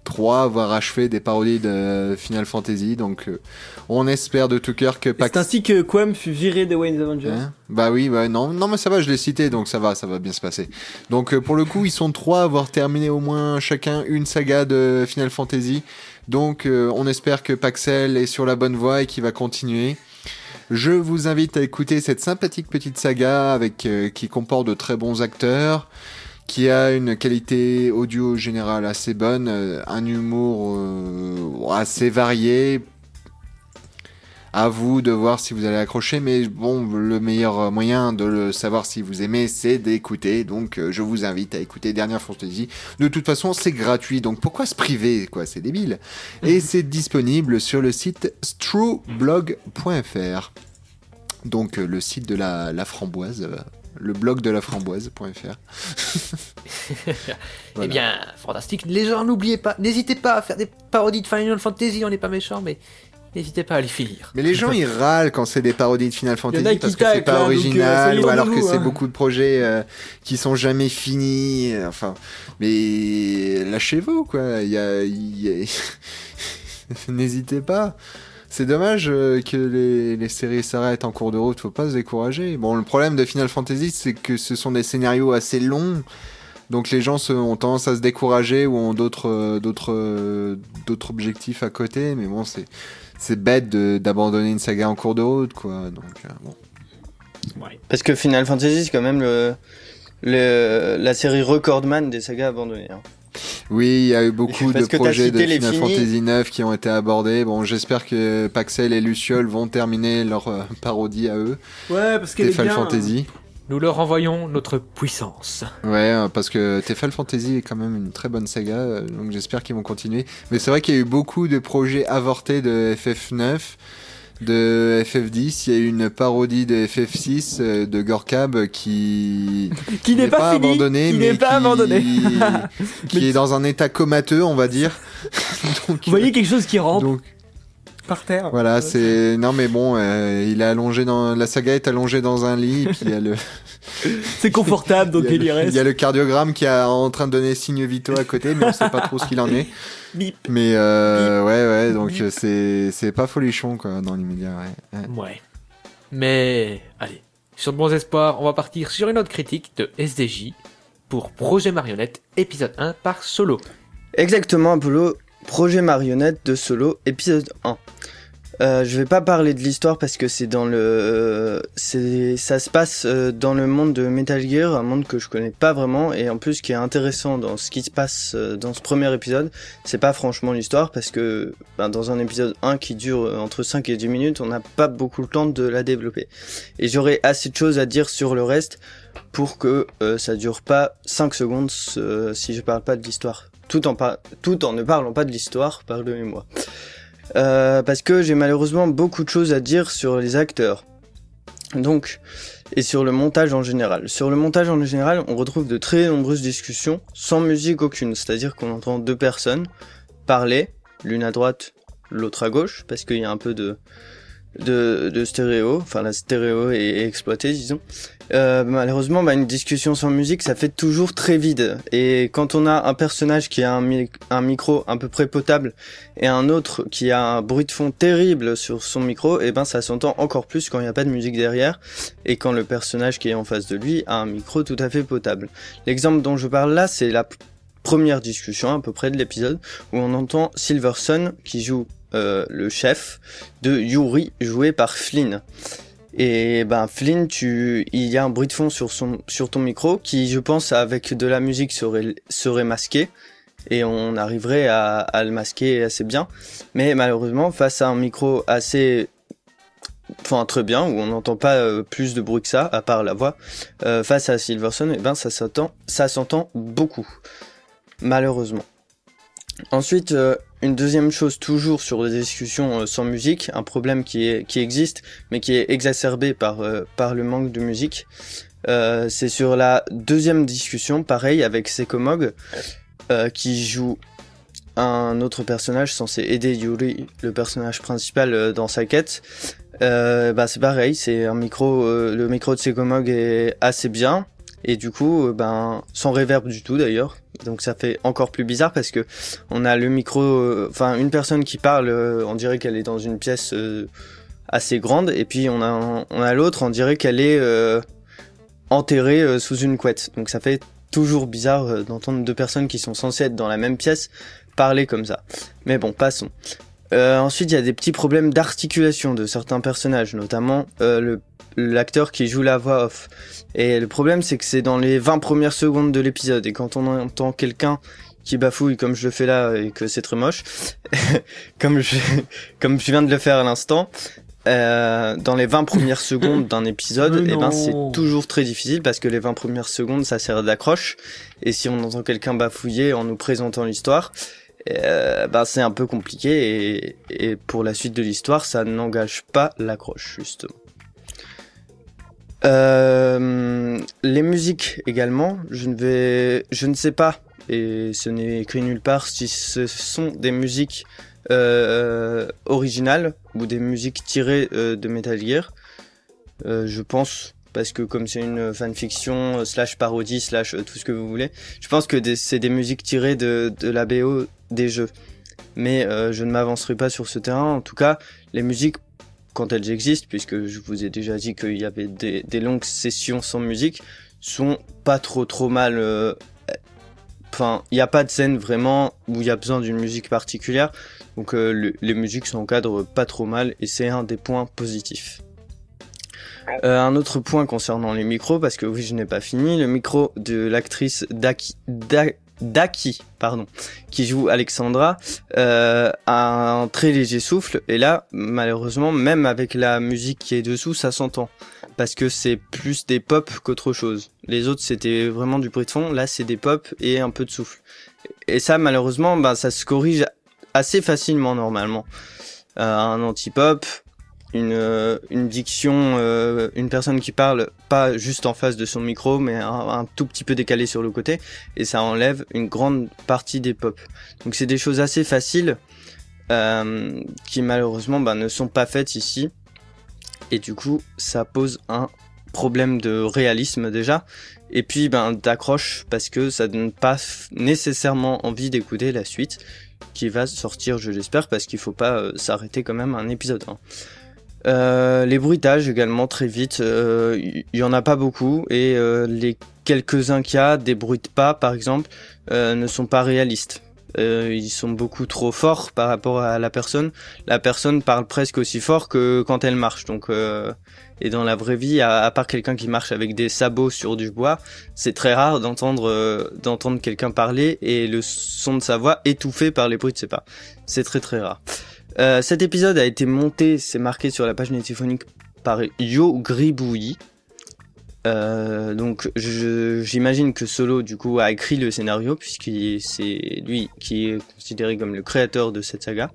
Trois à avoir achevé des parodies de Final Fantasy. Donc, euh, on espère de tout cœur que C'est Pax. ainsi que Quam fut viré de Wayne's Avengers. Hein bah oui, bah non, non, mais ça va, je l'ai cité, donc ça va, ça va bien se passer. Donc euh, pour le coup, ils sont trois à avoir terminé au moins chacun une saga de Final Fantasy. Donc euh, on espère que Paxel est sur la bonne voie et qu'il va continuer. Je vous invite à écouter cette sympathique petite saga avec qui comporte de très bons acteurs, qui a une qualité audio générale assez bonne, euh, un humour euh, assez varié. À vous de voir si vous allez accrocher, mais bon, le meilleur moyen de le savoir si vous aimez, c'est d'écouter. Donc, euh, je vous invite à écouter Dernière Fantasy. De toute façon, c'est gratuit, donc pourquoi se priver, quoi? C'est débile. <laughs> Et c'est disponible sur le site strewblog.fr. Donc, le site de la, la framboise, le blog de la framboise.fr. <laughs> Eh bien, fantastique. Les gens, n'oubliez pas, n'hésitez pas à faire des parodies de Final Fantasy, on n'est pas méchants, mais n'hésitez pas à les finir. Mais les gens ils râlent quand c'est des parodies de Final Fantasy parce que c'est pas donc, euh, original soyez ou alors que c'est hein. beaucoup de projets euh, qui sont jamais finis. euh, Enfin, mais lâchez-vous quoi. Il y a, il y a- <laughs> n'hésitez pas. C'est dommage euh, que les, les séries s'arrêtent en cours de route. Faut pas se décourager. Bon, le problème de Final Fantasy c'est que ce sont des scénarios assez longs. Donc les gens se- ont tendance à se décourager ou ont d'autres euh, d'autres euh, d'autres objectifs à côté, mais bon c'est c'est bête d'abandonner une saga en cours de route quoi. Donc. Parce que Final Fantasy, c'est quand même le, le, la série recordman des sagas abandonnées. hein. Oui, il y a eu beaucoup de Parce que projets de Final. Fantasy 9 qui ont été abordés. Bon, j'espère que Paxel et Luciole vont terminer leur euh, parodie à eux, Ouais, parce qu'elle est Tefal bien. Fantasy. Nous leur envoyons notre puissance. Ouais, euh, parce que Tefal Fantasy est quand même une très bonne saga, euh, donc j'espère qu'ils vont continuer. Mais c'est vrai qu'il y a eu beaucoup de projets avortés de FF9, de FF10. Il y a eu une parodie de FF6 euh, de Gorkab qui <laughs> Qui n'est pas, fini, abandonné, qui mais n'est pas qui... abandonné. <laughs> qui est dans un état comateux, on va dire. <laughs> donc, Vous voyez quelque chose qui rentre donc par terre. voilà, c'est non mais bon, euh, il est allongé dans la saga est allongée dans un lit, et puis il y a le <laughs> C'est confortable, donc il y a il y le- reste. il y a le cardiogramme qui est en train de donner signe vitaux à côté, mais on sait pas trop ce qu'il en est. <laughs> Bip. Mais euh, ouais ouais, donc c'est c'est pas folichon quoi dans l'immédiat. Ouais. Ouais. Ouais. Mais, allez, sur de bons espoirs, on va partir sur une autre critique de SDJ pour Projet Marionnette, épisode 1 par Solo. Exactement, Apollo, projet marionnette de solo, épisode 1. Euh, je vais pas parler de l'histoire parce que c'est dans le, c'est, ça se passe euh, dans le monde de Metal Gear, un monde que je connais pas vraiment et en plus qui est intéressant dans ce qui se passe euh, dans ce premier épisode, c'est pas franchement l'histoire parce que ben, dans un épisode 1 qui dure entre 5 et 10 minutes, on n'a pas beaucoup le temps de la développer. Et j'aurais assez de choses à dire sur le reste pour que euh, ça dure pas 5 secondes si je parle pas de l'histoire. Tout en, par- tout en ne parlant pas de l'histoire, pardonnez-moi. Euh, parce que j'ai malheureusement beaucoup de choses à dire sur les acteurs. Donc, et sur le montage en général. Sur le montage en général, on retrouve de très nombreuses discussions sans musique aucune. C'est-à-dire qu'on entend deux personnes parler, l'une à droite, l'autre à gauche, parce qu'il y a un peu de, de, de stéréo. Enfin, la stéréo est, exploitée, disons. Euh, malheureusement, bah, une discussion sans musique, ça fait toujours très vide. Et quand on a un personnage qui a un, mi- un micro à peu près potable et un autre qui a un bruit de fond terrible sur son micro, et ben ça s'entend encore plus quand il n'y a pas de musique derrière et quand le personnage qui est en face de lui a un micro tout à fait potable. L'exemple dont je parle là, c'est la première discussion à peu près de l'épisode où on entend Silverson qui joue euh, le chef de Yuri joué par Flynn. Et ben Flynn, tu, il y a un bruit de fond sur son, sur ton micro qui, je pense, avec de la musique serait, masqué et on arriverait à, le masquer assez bien. Mais malheureusement, face à un micro assez, enfin très bien où on n'entend pas euh, plus de bruit que ça, à part la voix, euh, face à Silverson, et ben ça s'entend, ça s'entend beaucoup, malheureusement. Ensuite, une deuxième chose, toujours sur les discussions euh, sans musique, un problème qui, est, qui existe, mais qui est exacerbé par, euh, le manque de musique. Euh, c'est sur la deuxième discussion, pareil, avec Sekomog, qui joue un autre personnage censé aider Yuri, le personnage principal, dans sa quête. Bah c'est pareil, c'est un micro, le micro de Sekomog est assez bien, et du coup, euh, ben, sans reverb du tout d'ailleurs. Donc ça fait encore plus bizarre parce que on a le micro, euh, enfin une personne qui parle, euh, on dirait qu'elle est dans une pièce assez grande, et puis on a l'autre, on dirait qu'elle est enterrée sous une couette. Donc ça fait toujours bizarre d'entendre deux personnes qui sont censées être dans la même pièce parler comme ça. Mais bon, passons. Euh, ensuite, il y a des petits problèmes d'articulation de certains personnages, notamment le l'acteur qui joue la voix off. Et le problème, c'est que c'est dans les 20 premières secondes de l'épisode. Et quand on entend quelqu'un qui bafouille comme je le fais là et que c'est très moche, <laughs> comme je <laughs> comme je viens de le faire à l'instant, euh, dans les 20 premières <laughs> secondes d'un épisode, Mais et ben c'est toujours très difficile parce que les 20 premières secondes ça sert d'accroche et si on entend quelqu'un bafouiller en nous présentant l'histoire, euh, ben c'est un peu compliqué et, et pour la suite de l'histoire ça n'engage pas l'accroche justement. Euh, les musiques également, je ne vais, je ne sais pas et ce n'est écrit nulle part si ce sont des musiques euh, originales ou des musiques tirées euh, de Metal Gear. Je pense parce que comme c'est une fanfiction slash parodie slash tout ce que vous voulez, je pense que c'est des musiques tirées de, de la BO des jeux. Mais je ne m'avancerai pas sur ce terrain. En tout cas, les musiques quand elles existent, puisque je vous ai déjà dit qu'il y avait des, des longues sessions sans musique, sont pas trop trop mal. euh, Enfin, il n'y a pas de scène vraiment où il y a besoin d'une musique particulière, donc euh, le- les musiques s'encadrent pas trop mal et c'est un des points positifs. Euh, un autre point concernant les micros, parce que oui, je n'ai pas fini, le micro de l'actrice Daki, Da- Daki, pardon, qui joue Alexandra, euh, a un très léger souffle, et là, malheureusement, même avec la musique qui est dessous, ça s'entend. Parce que c'est plus des pop qu'autre chose. Les autres, c'était vraiment du bruit de fond, là, c'est des pop et un peu de souffle. Et ça, malheureusement, bah, ça se corrige assez facilement, normalement. Euh, un anti-pop, une, euh, une diction, euh, une personne qui parle pas juste en face de son micro, mais un, tout petit peu décalé sur le côté, et ça enlève une grande partie des pop. Donc c'est des choses assez faciles euh, qui malheureusement bah, ne sont pas faites ici, et du coup ça pose un problème de réalisme déjà, et puis ben d'accroche parce que ça donne pas nécessairement envie d'écouter la suite qui va sortir, je l'espère, parce qu'il faut pas s'arrêter quand même un épisode 1. Euh, les bruitages également très vite, euh, il y, y en a pas beaucoup et euh, les quelques-uns qu'il y a, des bruits de pas par exemple, euh, ne sont pas réalistes. Euh, ils sont beaucoup trop forts par rapport à la personne. La personne parle presque aussi fort que quand elle marche. Donc, euh, et dans la vraie vie, à, part quelqu'un qui marche avec des sabots sur du bois, c'est très rare d'entendre euh, d'entendre quelqu'un parler et le son de sa voix étouffé par les bruits de ses pas. C'est très très rare. Euh, cet épisode a été monté, c'est marqué sur la page nétiphonique par Yo Gribouilly. Euh, donc j'imagine que Solo du coup a écrit le scénario puisque c'est lui qui est considéré comme le créateur de cette saga.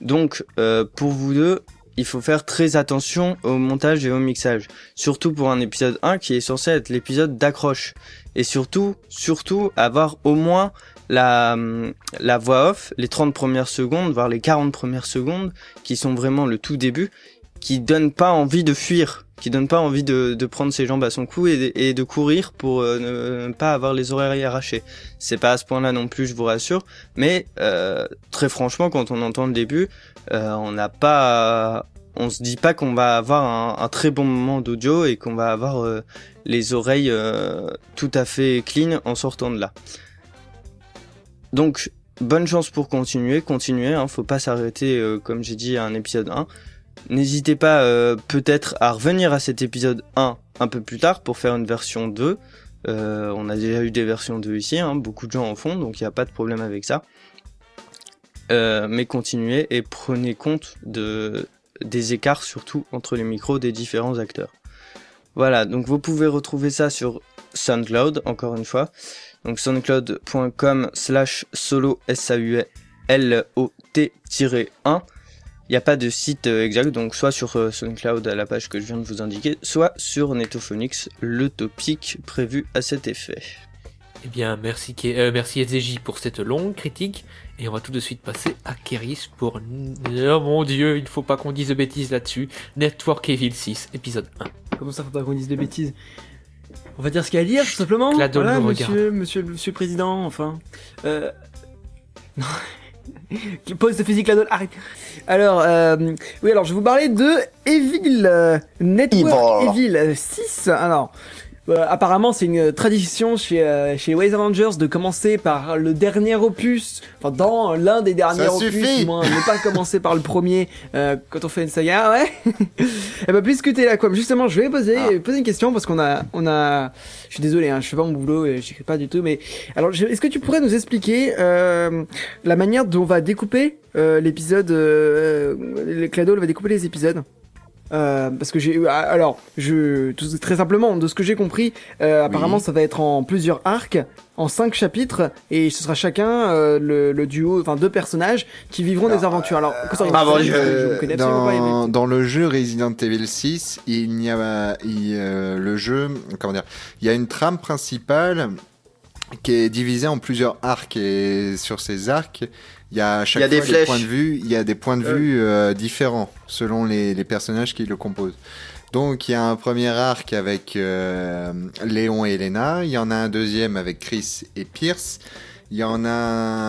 Donc euh, pour vous deux, il faut faire très attention au montage et au mixage, surtout pour un épisode 1 qui est censé être l'épisode d'accroche et surtout surtout avoir au moins la, la voix off, les 30 premières secondes, voire les 40 premières secondes, qui sont vraiment le tout début, qui donnent pas envie de fuir, qui donnent pas envie de, de prendre ses jambes à son cou et de, courir pour euh, ne pas avoir les oreilles arrachées. C'est pas à ce point-là non plus, je vous rassure, mais euh, très franchement, quand on entend le début, euh, on n'a pas, on se dit pas qu'on va avoir un, un très bon moment d'audio et qu'on va avoir euh, les oreilles euh, tout à fait clean en sortant de là. Donc, bonne chance pour continuer, continuer, hein, faut pas s'arrêter, euh, comme j'ai dit, à un épisode 1. N'hésitez pas euh, peut-être à revenir à cet épisode 1 un peu plus tard pour faire une version 2. Euh, on a déjà eu des versions 2 ici, hein, beaucoup de gens en font, donc il n'y a pas de problème avec ça. Mais continuez et prenez compte de, des écarts surtout entre les micros des différents acteurs. Voilà, donc vous pouvez retrouver ça sur SoundCloud, encore une fois. Donc soundcloud.com slash solo S-A-U-L-O-T-1. Il n'y a pas de site euh, exact, donc soit sur euh, SoundCloud à la page que je viens de vous indiquer, soit sur Netophonix, le topic prévu à cet effet. Eh bien, merci, euh, merci SDJ pour cette longue critique. Et on va tout de suite passer à Keris pour... Oh mon dieu, il ne faut pas qu'on dise de bêtises là-dessus. Network Evil 6, épisode 1. Comment ça, faut pas qu'on dise de bêtises? On va dire ce qu'il y a à dire, tout simplement. Clado voilà, monsieur, regarde. monsieur, monsieur le président, enfin. Euh... <laughs> Non. Pause de physique, Clado, arrête. Alors, euh, oui, alors je vais vous parler de Evil euh, Network Evil, 6. Alors, euh, apparemment, c'est une tradition chez euh, chez Ways Avengers de commencer par le dernier opus, enfin dans l'un des derniers Ça opus, du moins, ne pas commencer par le premier euh, quand on fait une saga, ouais. <laughs> Et bah puisque t'es là, quoi, justement, je vais poser Ah. poser une question parce qu'on a on a, je suis désolé, hein, je fais pas mon boulot et j'écris pas du tout, mais alors je- est-ce que tu pourrais nous expliquer euh, la manière dont on va découper euh, l'épisode, euh, euh, Clado va découper les épisodes? Euh, parce que j'ai ah, alors je tout, très simplement de ce que j'ai compris euh, apparemment ça va être en plusieurs arcs en cinq chapitres et ce sera chacun euh, le, le duo enfin deux personnages qui vivront des aventures. Alors que ça, ah bon, je, je- pas dans, dans le jeu Resident Evil 6, il y a il, euh, le jeu, comment dire, il y a une trame principale qui est divisée en plusieurs arcs et sur ces arcs, il y a à chaque Il y a des fois des flèches. points de vue, il y a des points de Euh. vue euh, différents selon les, les personnages qui le composent. Donc il y a un premier arc avec euh, Léon et Elena, il y en a un deuxième avec Chris et Pierce, il y en a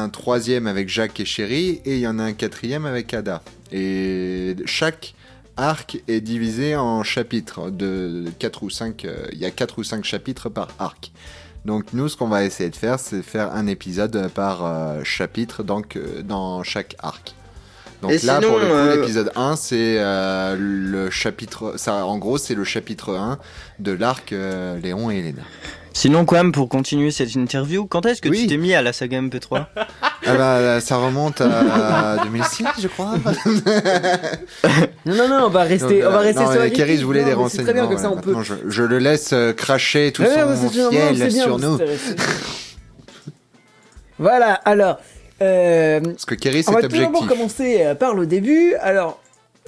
un troisième avec Jacques et Chéri, et il y en a un quatrième avec Ada. Et chaque arc est divisé en chapitres de 4 ou 5, il y a 4 ou 5 chapitres par arc. Donc nous, ce qu'on va essayer de faire, c'est faire un épisode par euh, chapitre donc, euh, dans chaque arc. Donc Et là, sinon, pour le coup, euh, l'épisode 1, c'est euh, le chapitre... Ça, en gros, c'est le chapitre 1 de l'arc euh, Léon et Elena. Sinon, quand même, pour continuer cette interview, quand est-ce que Oui. tu t'es mis à la saga MP3 Ah bah, ça remonte à 2006, <laughs> je crois. non <laughs> non non on va rester Donc, on va euh, rester non, sur la Kerry, je voulais Non, des c'est très bien renseignements. comme ça on peut je, je le laisse euh, cracher tout Ouais, son fiel bien, sur nous. <laughs> voilà alors euh, Parce que Kerry, On c'est va tout d'abord objectif. commencer euh, par le début. Alors,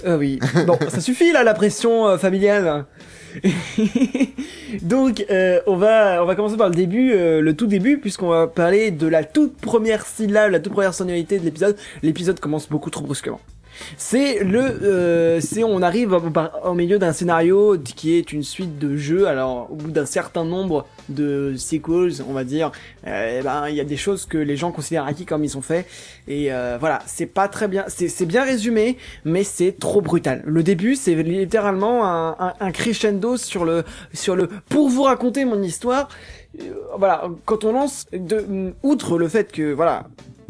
euh, oui, bon, ça suffit là la pression euh, familiale. <laughs> Donc, euh, on va on va commencer par le début, euh, le tout début, puisqu'on va parler de la toute première syllabe, la toute première sonorité de l'épisode. L'épisode commence beaucoup trop brusquement. C'est le, euh, c'est on arrive au, milieu d'un scénario qui est une suite de jeux. Alors, au bout d'un certain nombre de sequels, on va dire, euh, ben il y a des choses que les gens considèrent acquis comme ils sont faits. Et euh, voilà, c'est pas très bien, c'est bien résumé, mais c'est trop brutal. Le début, c'est littéralement un, un, un crescendo sur le sur le pour vous raconter mon histoire. euh, voilà, quand on lance de outre le fait que voilà.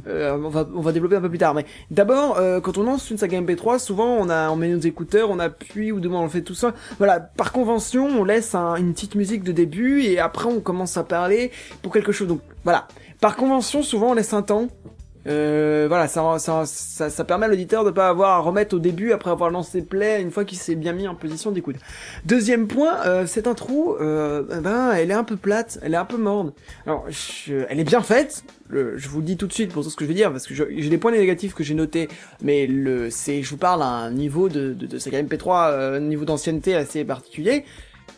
Euh, on, va, on va développer un peu plus tard, mais d'abord, euh, quand on lance une saga MP3, souvent on a, on met nos écouteurs, on appuie ou moins on fait tout ça. Voilà, par convention, on laisse un- une petite musique de début et après on commence à parler pour quelque chose. Donc voilà, par convention, souvent on laisse un temps. Euh, voilà, ça, ça, ça, ça permet à l'auditeur de pas avoir à remettre au début après avoir lancé play une fois qu'il s'est bien mis en position d'écoute. Deuxième point, euh, cette intro, euh, ben, elle est un peu plate, elle est un peu morne. Alors, je- elle est bien faite. je vous le dis tout de suite pour tout ce que je vais dire parce que j'ai des points négatifs que j'ai notés, mais le, c'est, je vous parle à un niveau de, de, de saga MP3, euh, niveau d'ancienneté assez particulier.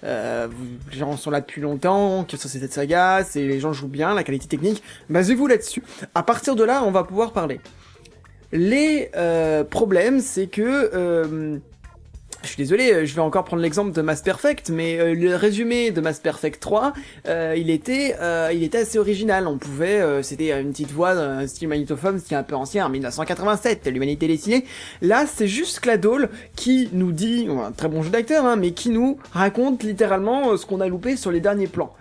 Euh, les gens sont là depuis longtemps, que ça c'est cette saga, c'est les gens jouent bien, la qualité technique. Basez-vous là-dessus. À partir de là, on va pouvoir parler. Les euh, problèmes, c'est que euh, je suis désolé, euh, je vais encore prendre l'exemple de Mass Perfect, mais euh, le résumé de Mass Perfect 3, euh, il était, il était assez original. On pouvait, c'était une petite voix d'un style magnétophone, style un peu ancien, en 1987, l'humanité dessinée. Là, c'est juste Cladole qui nous dit, un très bon jeu d'acteur, hein, mais qui nous raconte littéralement ce qu'on a loupé sur les derniers plans.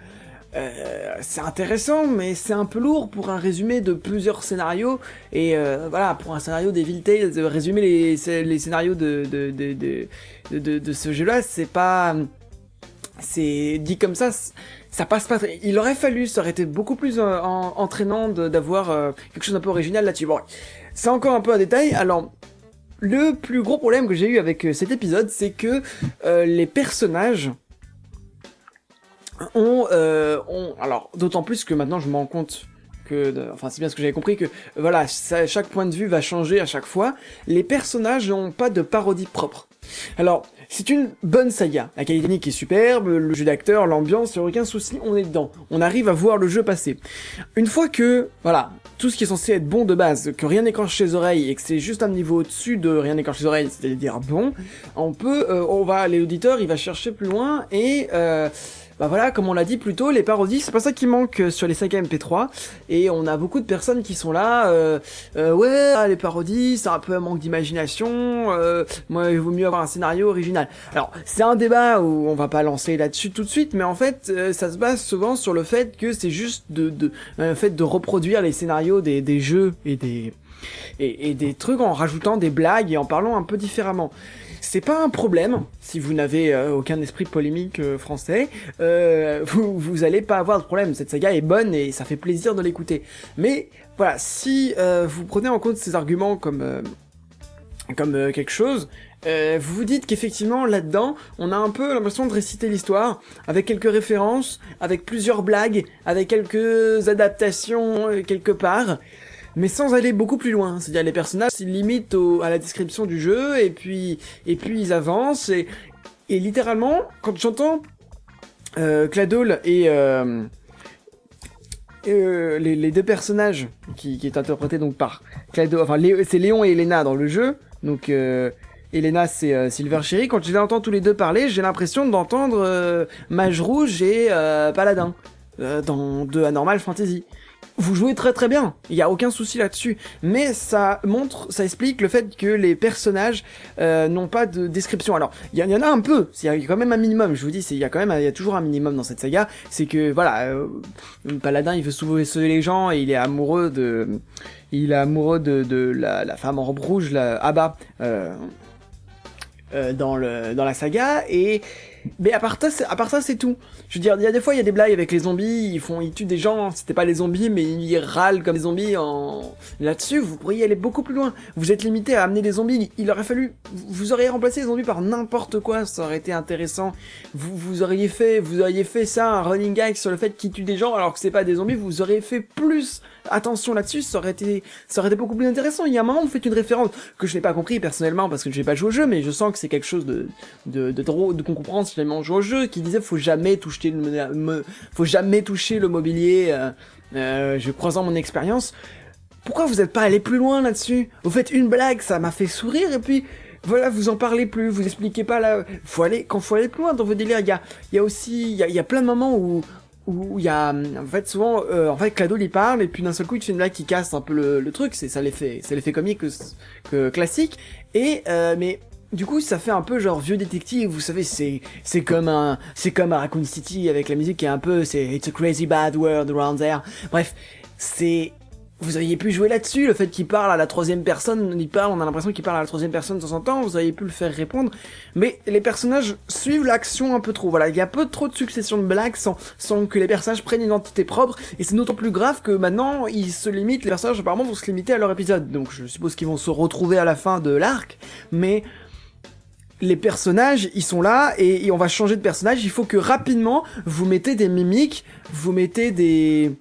Euh, c'est intéressant, mais c'est un peu lourd pour un résumé de plusieurs scénarios. Et euh, voilà, pour un scénario d'Evil Tales, de résumer les, scénarios de, de, de, de, ce jeu-là, c'est pas... C'est dit comme ça, ça passe pas. Il aurait fallu, ça aurait été beaucoup plus euh, en- entraînant d'avoir euh, quelque chose d'un peu original là-dessus. Bon, c'est encore un peu un détail. Alors, le plus gros problème que j'ai eu avec euh, cet épisode, c'est que euh, les personnages ont, euh, ont alors d'autant plus que maintenant je me rends compte que, de- enfin c'est bien ce que j'avais compris que voilà chaque point de vue va changer à chaque fois. Les personnages n'ont pas de parodie propre. Alors c'est une bonne saga. La qualité technique est superbe, le jeu d'acteur, l'ambiance, aucun souci, on est dedans. On arrive à voir le jeu passer. Une fois que voilà tout ce qui est censé être bon de base, que rien n'écorche les oreilles et que c'est juste un niveau au-dessus de rien n'écorche les oreilles, c'est-à-dire bon, on peut, euh, on va, l'auditeur, il va chercher plus loin et euh, bah voilà, comme on l'a dit plus tôt, les parodies, c'est pas ça qui manque euh, sur les sagas MP3. Et on a beaucoup de personnes qui sont là, euh, euh, ouais, ah, les parodies, c'est un peu un manque d'imagination. euh, moi, il vaut mieux avoir un scénario original. Alors, c'est un débat où on va pas lancer là-dessus tout de suite, mais en fait, ça se base souvent sur le fait que c'est juste de, de, euh, fait de reproduire les scénarios des, des jeux et des et des trucs en rajoutant des blagues et en parlant un peu différemment. C'est pas un problème si vous n'avez euh, aucun esprit polémique euh, français. Euh, vous vous allez pas avoir de problème. Cette saga est bonne et ça fait plaisir de l'écouter. Mais voilà, si euh, vous prenez en compte ces arguments comme comme quelque chose, euh, vous vous dites qu'effectivement là-dedans, on a un peu l'impression de réciter l'histoire avec quelques références, avec plusieurs blagues, avec quelques adaptations quelque part mais sans aller beaucoup plus loin. C'est-à-dire les personnages s'ils limitent à la description du jeu et puis et puis ils avancent et, littéralement quand j'entends euh, Cladol et euh, euh, les, deux personnages qui, est interprété donc par Clado, enfin c'est Léon et Elena dans le jeu. Donc euh, Elena c'est Silver Cherry. Quand je les entends tous les deux parler, j'ai l'impression d'entendre Mage Rouge et Paladin euh, dans de Anormal Fantasy. Vous jouez très très bien, il y a aucun souci là-dessus, mais ça montre, ça explique le fait que les personnages euh, n'ont pas de description. Alors, il y, en- a un peu, il y a quand même un minimum. Je vous dis, il y a quand même, il y a toujours un minimum dans cette saga. C'est que voilà, euh, Paladin, il veut sauver, sauver les gens et il est amoureux de, il est amoureux de, de la, la femme en robe rouge, la Abba, euh, euh, dans le dans la saga et mais à part ça, c'est- tout. Je veux dire, il y a des fois, il y a des blagues avec les zombies, ils font, ils tuent des gens, c'était pas les zombies, mais ils râlent comme des zombies en, là-dessus, vous pourriez aller beaucoup plus loin. Vous êtes limité à amener des zombies, il aurait fallu, vous auriez remplacé les zombies par n'importe quoi, ça aurait été intéressant. Vous, vous auriez fait, vous auriez fait ça, un running gag sur le fait qu'ils tuent des gens alors que c'est pas des zombies, vous auriez fait plus attention là-dessus, ça aurait été, ça aurait été beaucoup plus intéressant. Il y a un moment, vous faites une référence que je n'ai pas compris personnellement parce que je n'ai pas joué au jeu, mais je sens que c'est quelque chose de, de, de drôle, de qu'on jamais on joue au jeu, qui disait faut jamais toucher le, faut jamais toucher le mobilier, euh, euh, je croisant mon expérience. Pourquoi vous n'êtes pas allé plus loin là-dessus? Vous faites une blague, ça m'a fait sourire et puis voilà, vous en parlez plus, vous expliquez pas là. Faut aller, quand faut aller plus loin dans vos délires, il y a, il y a aussi, il y a, plein de moments où où il y a en fait souvent euh, en fait Clado il parle et puis d'un seul coup il fait une blague qui casse un peu le, le truc c'est ça l'effet c'est l'effet comique que, que classique et euh, mais du coup ça fait un peu genre vieux détective vous savez c'est c'est comme un c'est comme à Raccoon City avec la musique qui est un peu c'est it's a crazy bad world around there. Bref c'est vous auriez pu jouer là-dessus, le fait qu'il parle à la troisième personne, il parle, on a l'impression qu'il parle à la troisième personne de temps en temps, vous auriez pu le faire répondre, mais les personnages suivent l'action un peu trop, voilà, il y a peu trop de succession de blagues sans, sans que les personnages prennent une identité propre, et c'est d'autant plus grave que maintenant, ils se limitent, les personnages apparemment vont se limiter à leur épisode, donc je suppose qu'ils vont se retrouver à la fin de l'arc, mais les personnages, ils sont là et, on va changer de personnage. Il faut que rapidement vous mettez des mimiques, vous mettez des,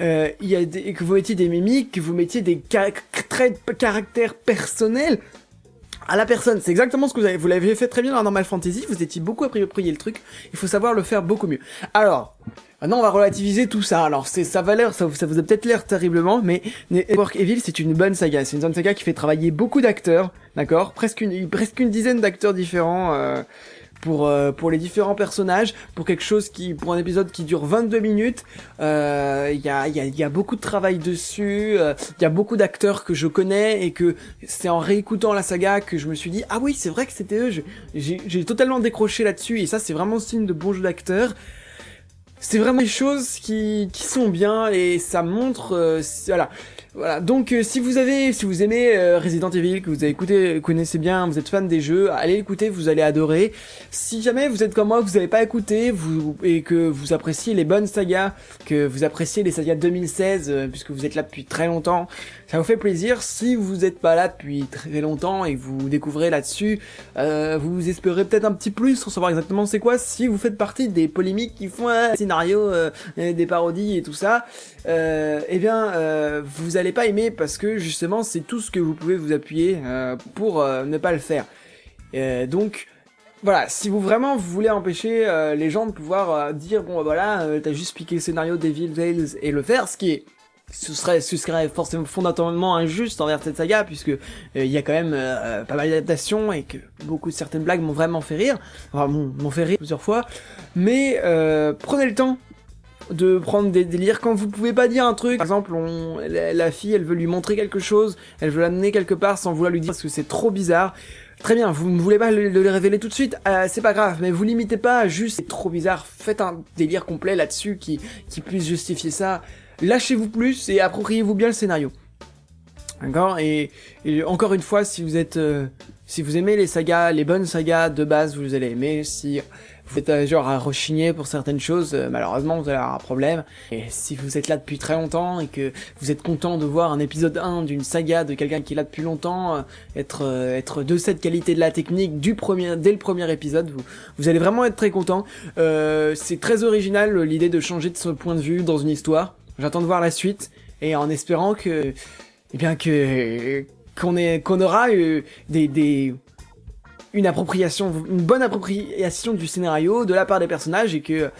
euh, y a des, que vous mettiez des mimiques, que vous mettiez des traits de caractère personnels à la personne. C'est exactement ce que vous avez, vous l'avez fait très bien dans Normal Fantasy. Vous étiez beaucoup approprié le truc. Il faut savoir le faire beaucoup mieux. Alors. Maintenant, on va relativiser tout ça. Alors, c'est, ça va l'air, ça, ça vous a peut-être l'air terriblement, mais Network Evil, c'est une bonne saga. C'est une bonne saga qui fait travailler beaucoup d'acteurs, d'accord? Presque une, presque une dizaine d'acteurs différents, euh, pour, euh, pour les différents personnages, pour quelque chose qui, pour un épisode qui dure 22 minutes, euh, il y a, y a, y a beaucoup de travail dessus, euh, il y a beaucoup d'acteurs que je connais et que c'est en réécoutant la saga que je me suis dit, ah oui, c'est vrai que c'était eux, j'ai, totalement décroché là-dessus et ça, c'est vraiment signe de bon jeu d'acteur c'est vraiment des choses qui, qui sont bien et ça montre euh, voilà. Voilà. Donc euh, si vous avez si vous aimez euh, Resident Evil que vous avez écouté connaissez bien vous êtes fan des jeux allez écouter vous allez adorer. Si jamais vous êtes comme moi que vous n'avez pas écouté vous et que vous appréciez les bonnes sagas que vous appréciez les sagas 2016 euh, puisque vous êtes là depuis très longtemps ça vous fait plaisir. Si vous n'êtes pas là depuis très longtemps et que vous découvrez là-dessus euh, vous espérez peut-être un petit plus sans savoir exactement c'est quoi si vous faites partie des polémiques qui font un scénario euh, des parodies et tout ça. Euh, eh bien euh, vous allez pas aimer parce que justement c'est tout ce que vous pouvez vous appuyer euh, pour euh, ne pas le faire. Donc voilà, si vous vraiment vous voulez empêcher euh, les gens de pouvoir dire bon bah, voilà, t'as juste piqué le scénario Devil Tales et le faire, ce qui est ce serait, ce serait forcément fondamentalement injuste envers cette saga puisque euh, il y a quand même euh, pas mal d'adaptations et que beaucoup de certaines blagues m'ont vraiment fait rire, enfin m'ont fait rire plusieurs fois. Mais euh, prenez le temps de prendre des délires quand vous pouvez pas dire un truc. Par exemple, on, la, fille, elle veut lui montrer quelque chose, elle veut l'amener quelque part sans vouloir lui dire parce que c'est trop bizarre. Très bien, vous ne voulez pas le, le révéler tout de suite, euh, c'est pas grave, mais vous limitez pas juste c'est trop bizarre, faites un délire complet là-dessus qui, qui puisse justifier ça. Lâchez-vous plus et appropriez-vous bien le scénario. D'accord? Et, et encore une fois, si vous êtes, euh, si vous aimez les sagas, les bonnes sagas de base, vous allez aimer. Si vous êtes euh, genre à rechigner pour certaines choses, euh, malheureusement vous allez avoir un problème. Et si vous êtes là depuis très longtemps et que vous êtes content de voir un épisode 1 d'une saga de quelqu'un qui est là depuis longtemps, euh, être être de cette qualité de la technique du premier dès le premier épisode, vous vous allez vraiment être très content. C'est très original l'idée de changer de ce point de vue dans une histoire. J'attends de voir la suite et en espérant que eh bien que qu'on qu'on aura euh, des des une appropriation, une bonne appropriation du scénario de la part des personnages et que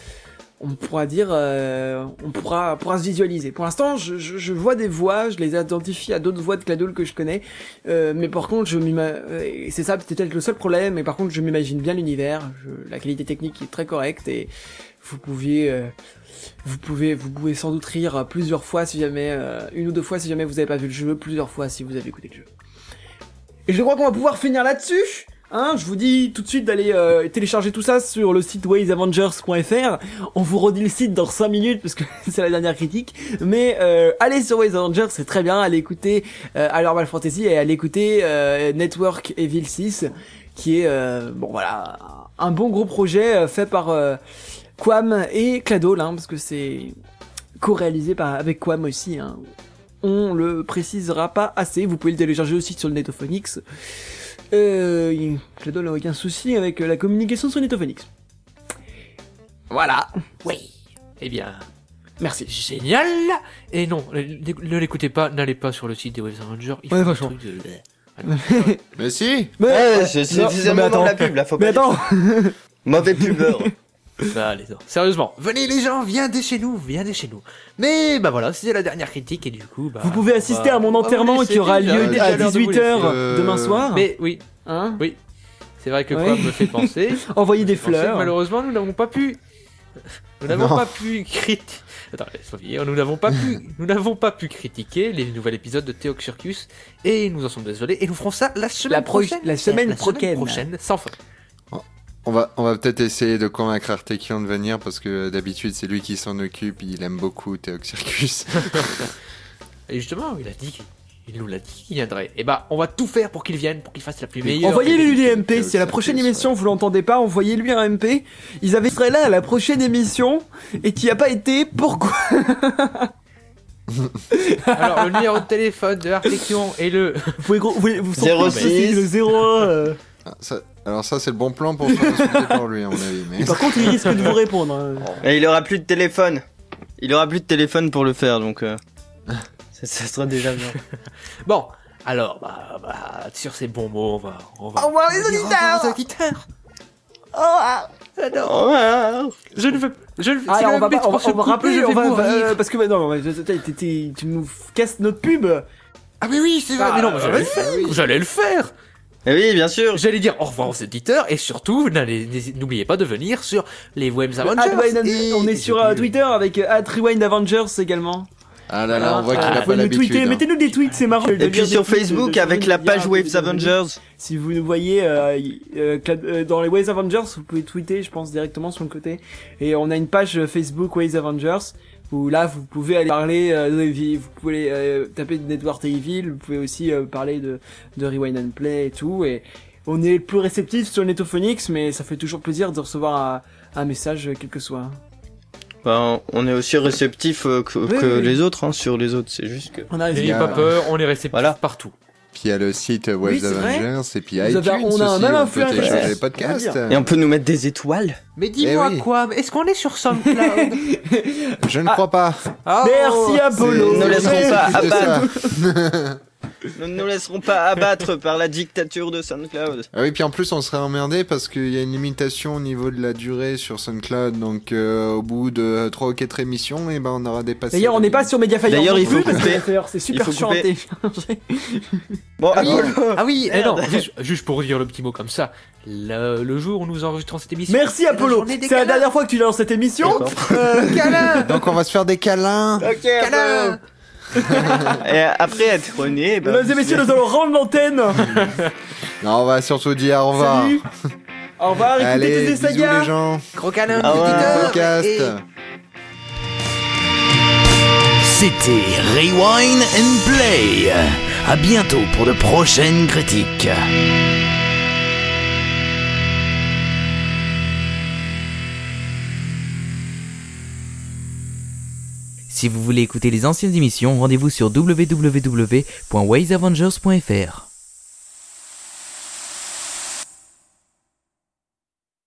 on pourra dire, euh, on pourra, pourra se visualiser. Pour l'instant, je, je, je vois des voix, je les identifie à d'autres voix de Cladoul que je connais, euh, mais par contre, je m'ima- euh, c'est ça peut-être le seul problème, mais par contre, je m'imagine bien l'univers, la qualité technique est très correcte et vous pouviez, euh, vous pouvez, vous pouvez sans doute rire plusieurs fois si jamais, euh, une ou deux fois si jamais vous avez pas vu le jeu, plusieurs fois si vous avez écouté le jeu. Et je crois qu'on va pouvoir finir là-dessus. Hein, je vous dis tout de suite d'aller euh, télécharger tout ça sur le site waysavengers.fr. On vous redit le site dans 5 minutes parce que <laughs> c'est la dernière critique. Mais euh, allez sur Ways Avengers, c'est très bien. Allez écouter euh, Anormal Fantasy et allez écouter euh, Network Evil 6 qui est euh, bon voilà un bon gros projet euh, fait par euh, Quam et Cladol hein, parce que c'est co-réalisé par avec Quam aussi. Hein. On le précisera pas assez. Vous pouvez le télécharger aussi sur le Netophonix. Euh, Cladol n'a aucun souci avec euh, la communication sur Netophonix. Voilà. Oui. Eh bien, Merci. génial. Et non, ne ne l'écoutez pas, n'allez pas sur le site des Waves Avengers. Il Ouais, faut un franchement. truc de- Mais si Mais, Ouais, c'est non, suffisamment non, mais dans la attends. pub là, faut Mais pas attends. Mauvais pubeur. <laughs> Bah, allez, non. Sérieusement, venez les gens, viens chez nous, viens chez nous. Mais bah voilà, c'était la dernière critique et du coup, bah, Vous pouvez assister va- à mon vous enterrement qui aura lieu déjà à l'heure de vous 18h laisser. Euh, demain soir. Mais oui, Hein oui, c'est vrai que Oui. quoi me fait penser? <laughs> Envoyer des fleurs. malheureusement, nous n'avons pas pu. Nous n'avons pas pu critiquer. Attends. Nous n'avons pas pu. Nous n'avons pas pu critiquer les nouveaux épisodes de Théox Circus et nous en sommes désolés et nous ferons ça la semaine La pro- prochaine. la semaine La prochaine. prochaine, sans faute. On va, on va peut-être essayer de convaincre Artekion de venir parce que d'habitude c'est lui qui s'en occupe, il aime beaucoup Théox Circus. <laughs> Et justement, il a dit, il nous l'a dit qu'il viendrait. Et bah, on va tout faire pour qu'il vienne, pour qu'il fasse la plus meilleure. Envoyez-lui des- MP, si à la prochaine émission vous l'entendez pas, envoyez-lui un MP. Ils avaient serait là à la prochaine émission et qui a pas été, pourquoi <laughs> Alors, le numéro de téléphone de Artekion est le. Vous pouvez vous, vous 06. le 01. euh. Ah, ça- alors ça c'est le bon plan pour faire <laughs> par lui à mon avis. Mais... Et par contre, il risque de vous répondre. hein. <laughs> Et il aura plus de téléphone. Il aura plus de téléphone pour le faire, donc euh, <laughs> ça, ça sera déjà bien. Bon, alors, bah, bah, sur ces bons mots, on va. On va Au revoir les on va dire au auditeurs revoir aux auditeurs. Au revoir. Ah je ne veux. Je ne Ah, alors, on va, pas- on va, se on va couper, rappeler, je on vais va, mourir. euh, parce que bah, non, mais, t'es- t'es- t'es- tu nous casses notre pub. Ah, mais oui, c'est vrai, Ah, mais non, mais j'allais le faire. J'allais le faire. Eh oui, bien sûr. J'allais dire au revoir aux éditeurs et surtout, n'oubliez pas de venir sur les Webs Avengers. Ah, Et- on est sur euh, Twitter avec euh, Rewind Avengers également. Ah là là, on voit qu'il Ah, a vous pas pouvez nous l'habitude. hein. mettez-nous des tweets, c'est marrant. Et puis sur Facebook avec la page Waves Avengers. Si vous nous voyez euh, euh, euh, dans les Waves Avengers, vous pouvez tweeter, je pense, directement sur le côté. Et on a une page Facebook Waves Avengers où là vous pouvez aller parler euh, vous pouvez euh, taper de Network Evil, vous pouvez aussi euh, parler de, de Rewind and Play et tout. Et on est le plus réceptif sur Netophonix, mais ça fait toujours plaisir de recevoir un, un message, euh, quel que soit. Ben, on est aussi réceptif euh, que, Oui, que oui. les autres hein, sur les autres, c'est juste que. On a N'ayez pas peur, on est réceptif Voilà. partout. Puis il y a le site Waves Oui, c'est vrai. Avengers et puis Vous iTunes avez- on a aussi, même un on flux peut télécharger RSS. les podcasts. Et on peut nous mettre des étoiles. Mais dis-moi Eh oui. quoi, est-ce qu'on est sur SoundCloud <laughs> Je ne Ah. crois pas. Oh, Merci Apollo. Ne laisserons pas. <laughs> Nous ne nous laisserons pas abattre par la dictature de SoundCloud. Ah oui, puis en plus on serait emmerdé parce qu'il y a une limitation au niveau de la durée sur SoundCloud, donc euh, au bout de 3 ou 4 émissions, et ben on aura dépassé. D'ailleurs, on n'est pas sur Mediafire. D'ailleurs, il faut plus, parce que couper. C'est super chiant à couper. télécharger. <laughs> Bon, Ah oui, ah oui, eh non, juste, juste pour dire le petit mot comme ça, le, le jour où nous enregistrons cette émission. Merci Apollo. C'est la dernière fois que tu lances cette émission. Euh, <laughs> Donc on va se faire des câlins. Ok, Câlins Et après être rené, bah, Mesdames et messieurs, nous allons rendre l'antenne. <laughs> Non, on va surtout dire au revoir. Salut. Au revoir, écoutez Allez, tes bisous sagas. les gens. Gros câlin, Ah Podcast. C'était Rewind and Play. À bientôt pour de prochaines critiques. Si vous voulez écouter les anciennes émissions, rendez-vous sur www.waysavengers.fr.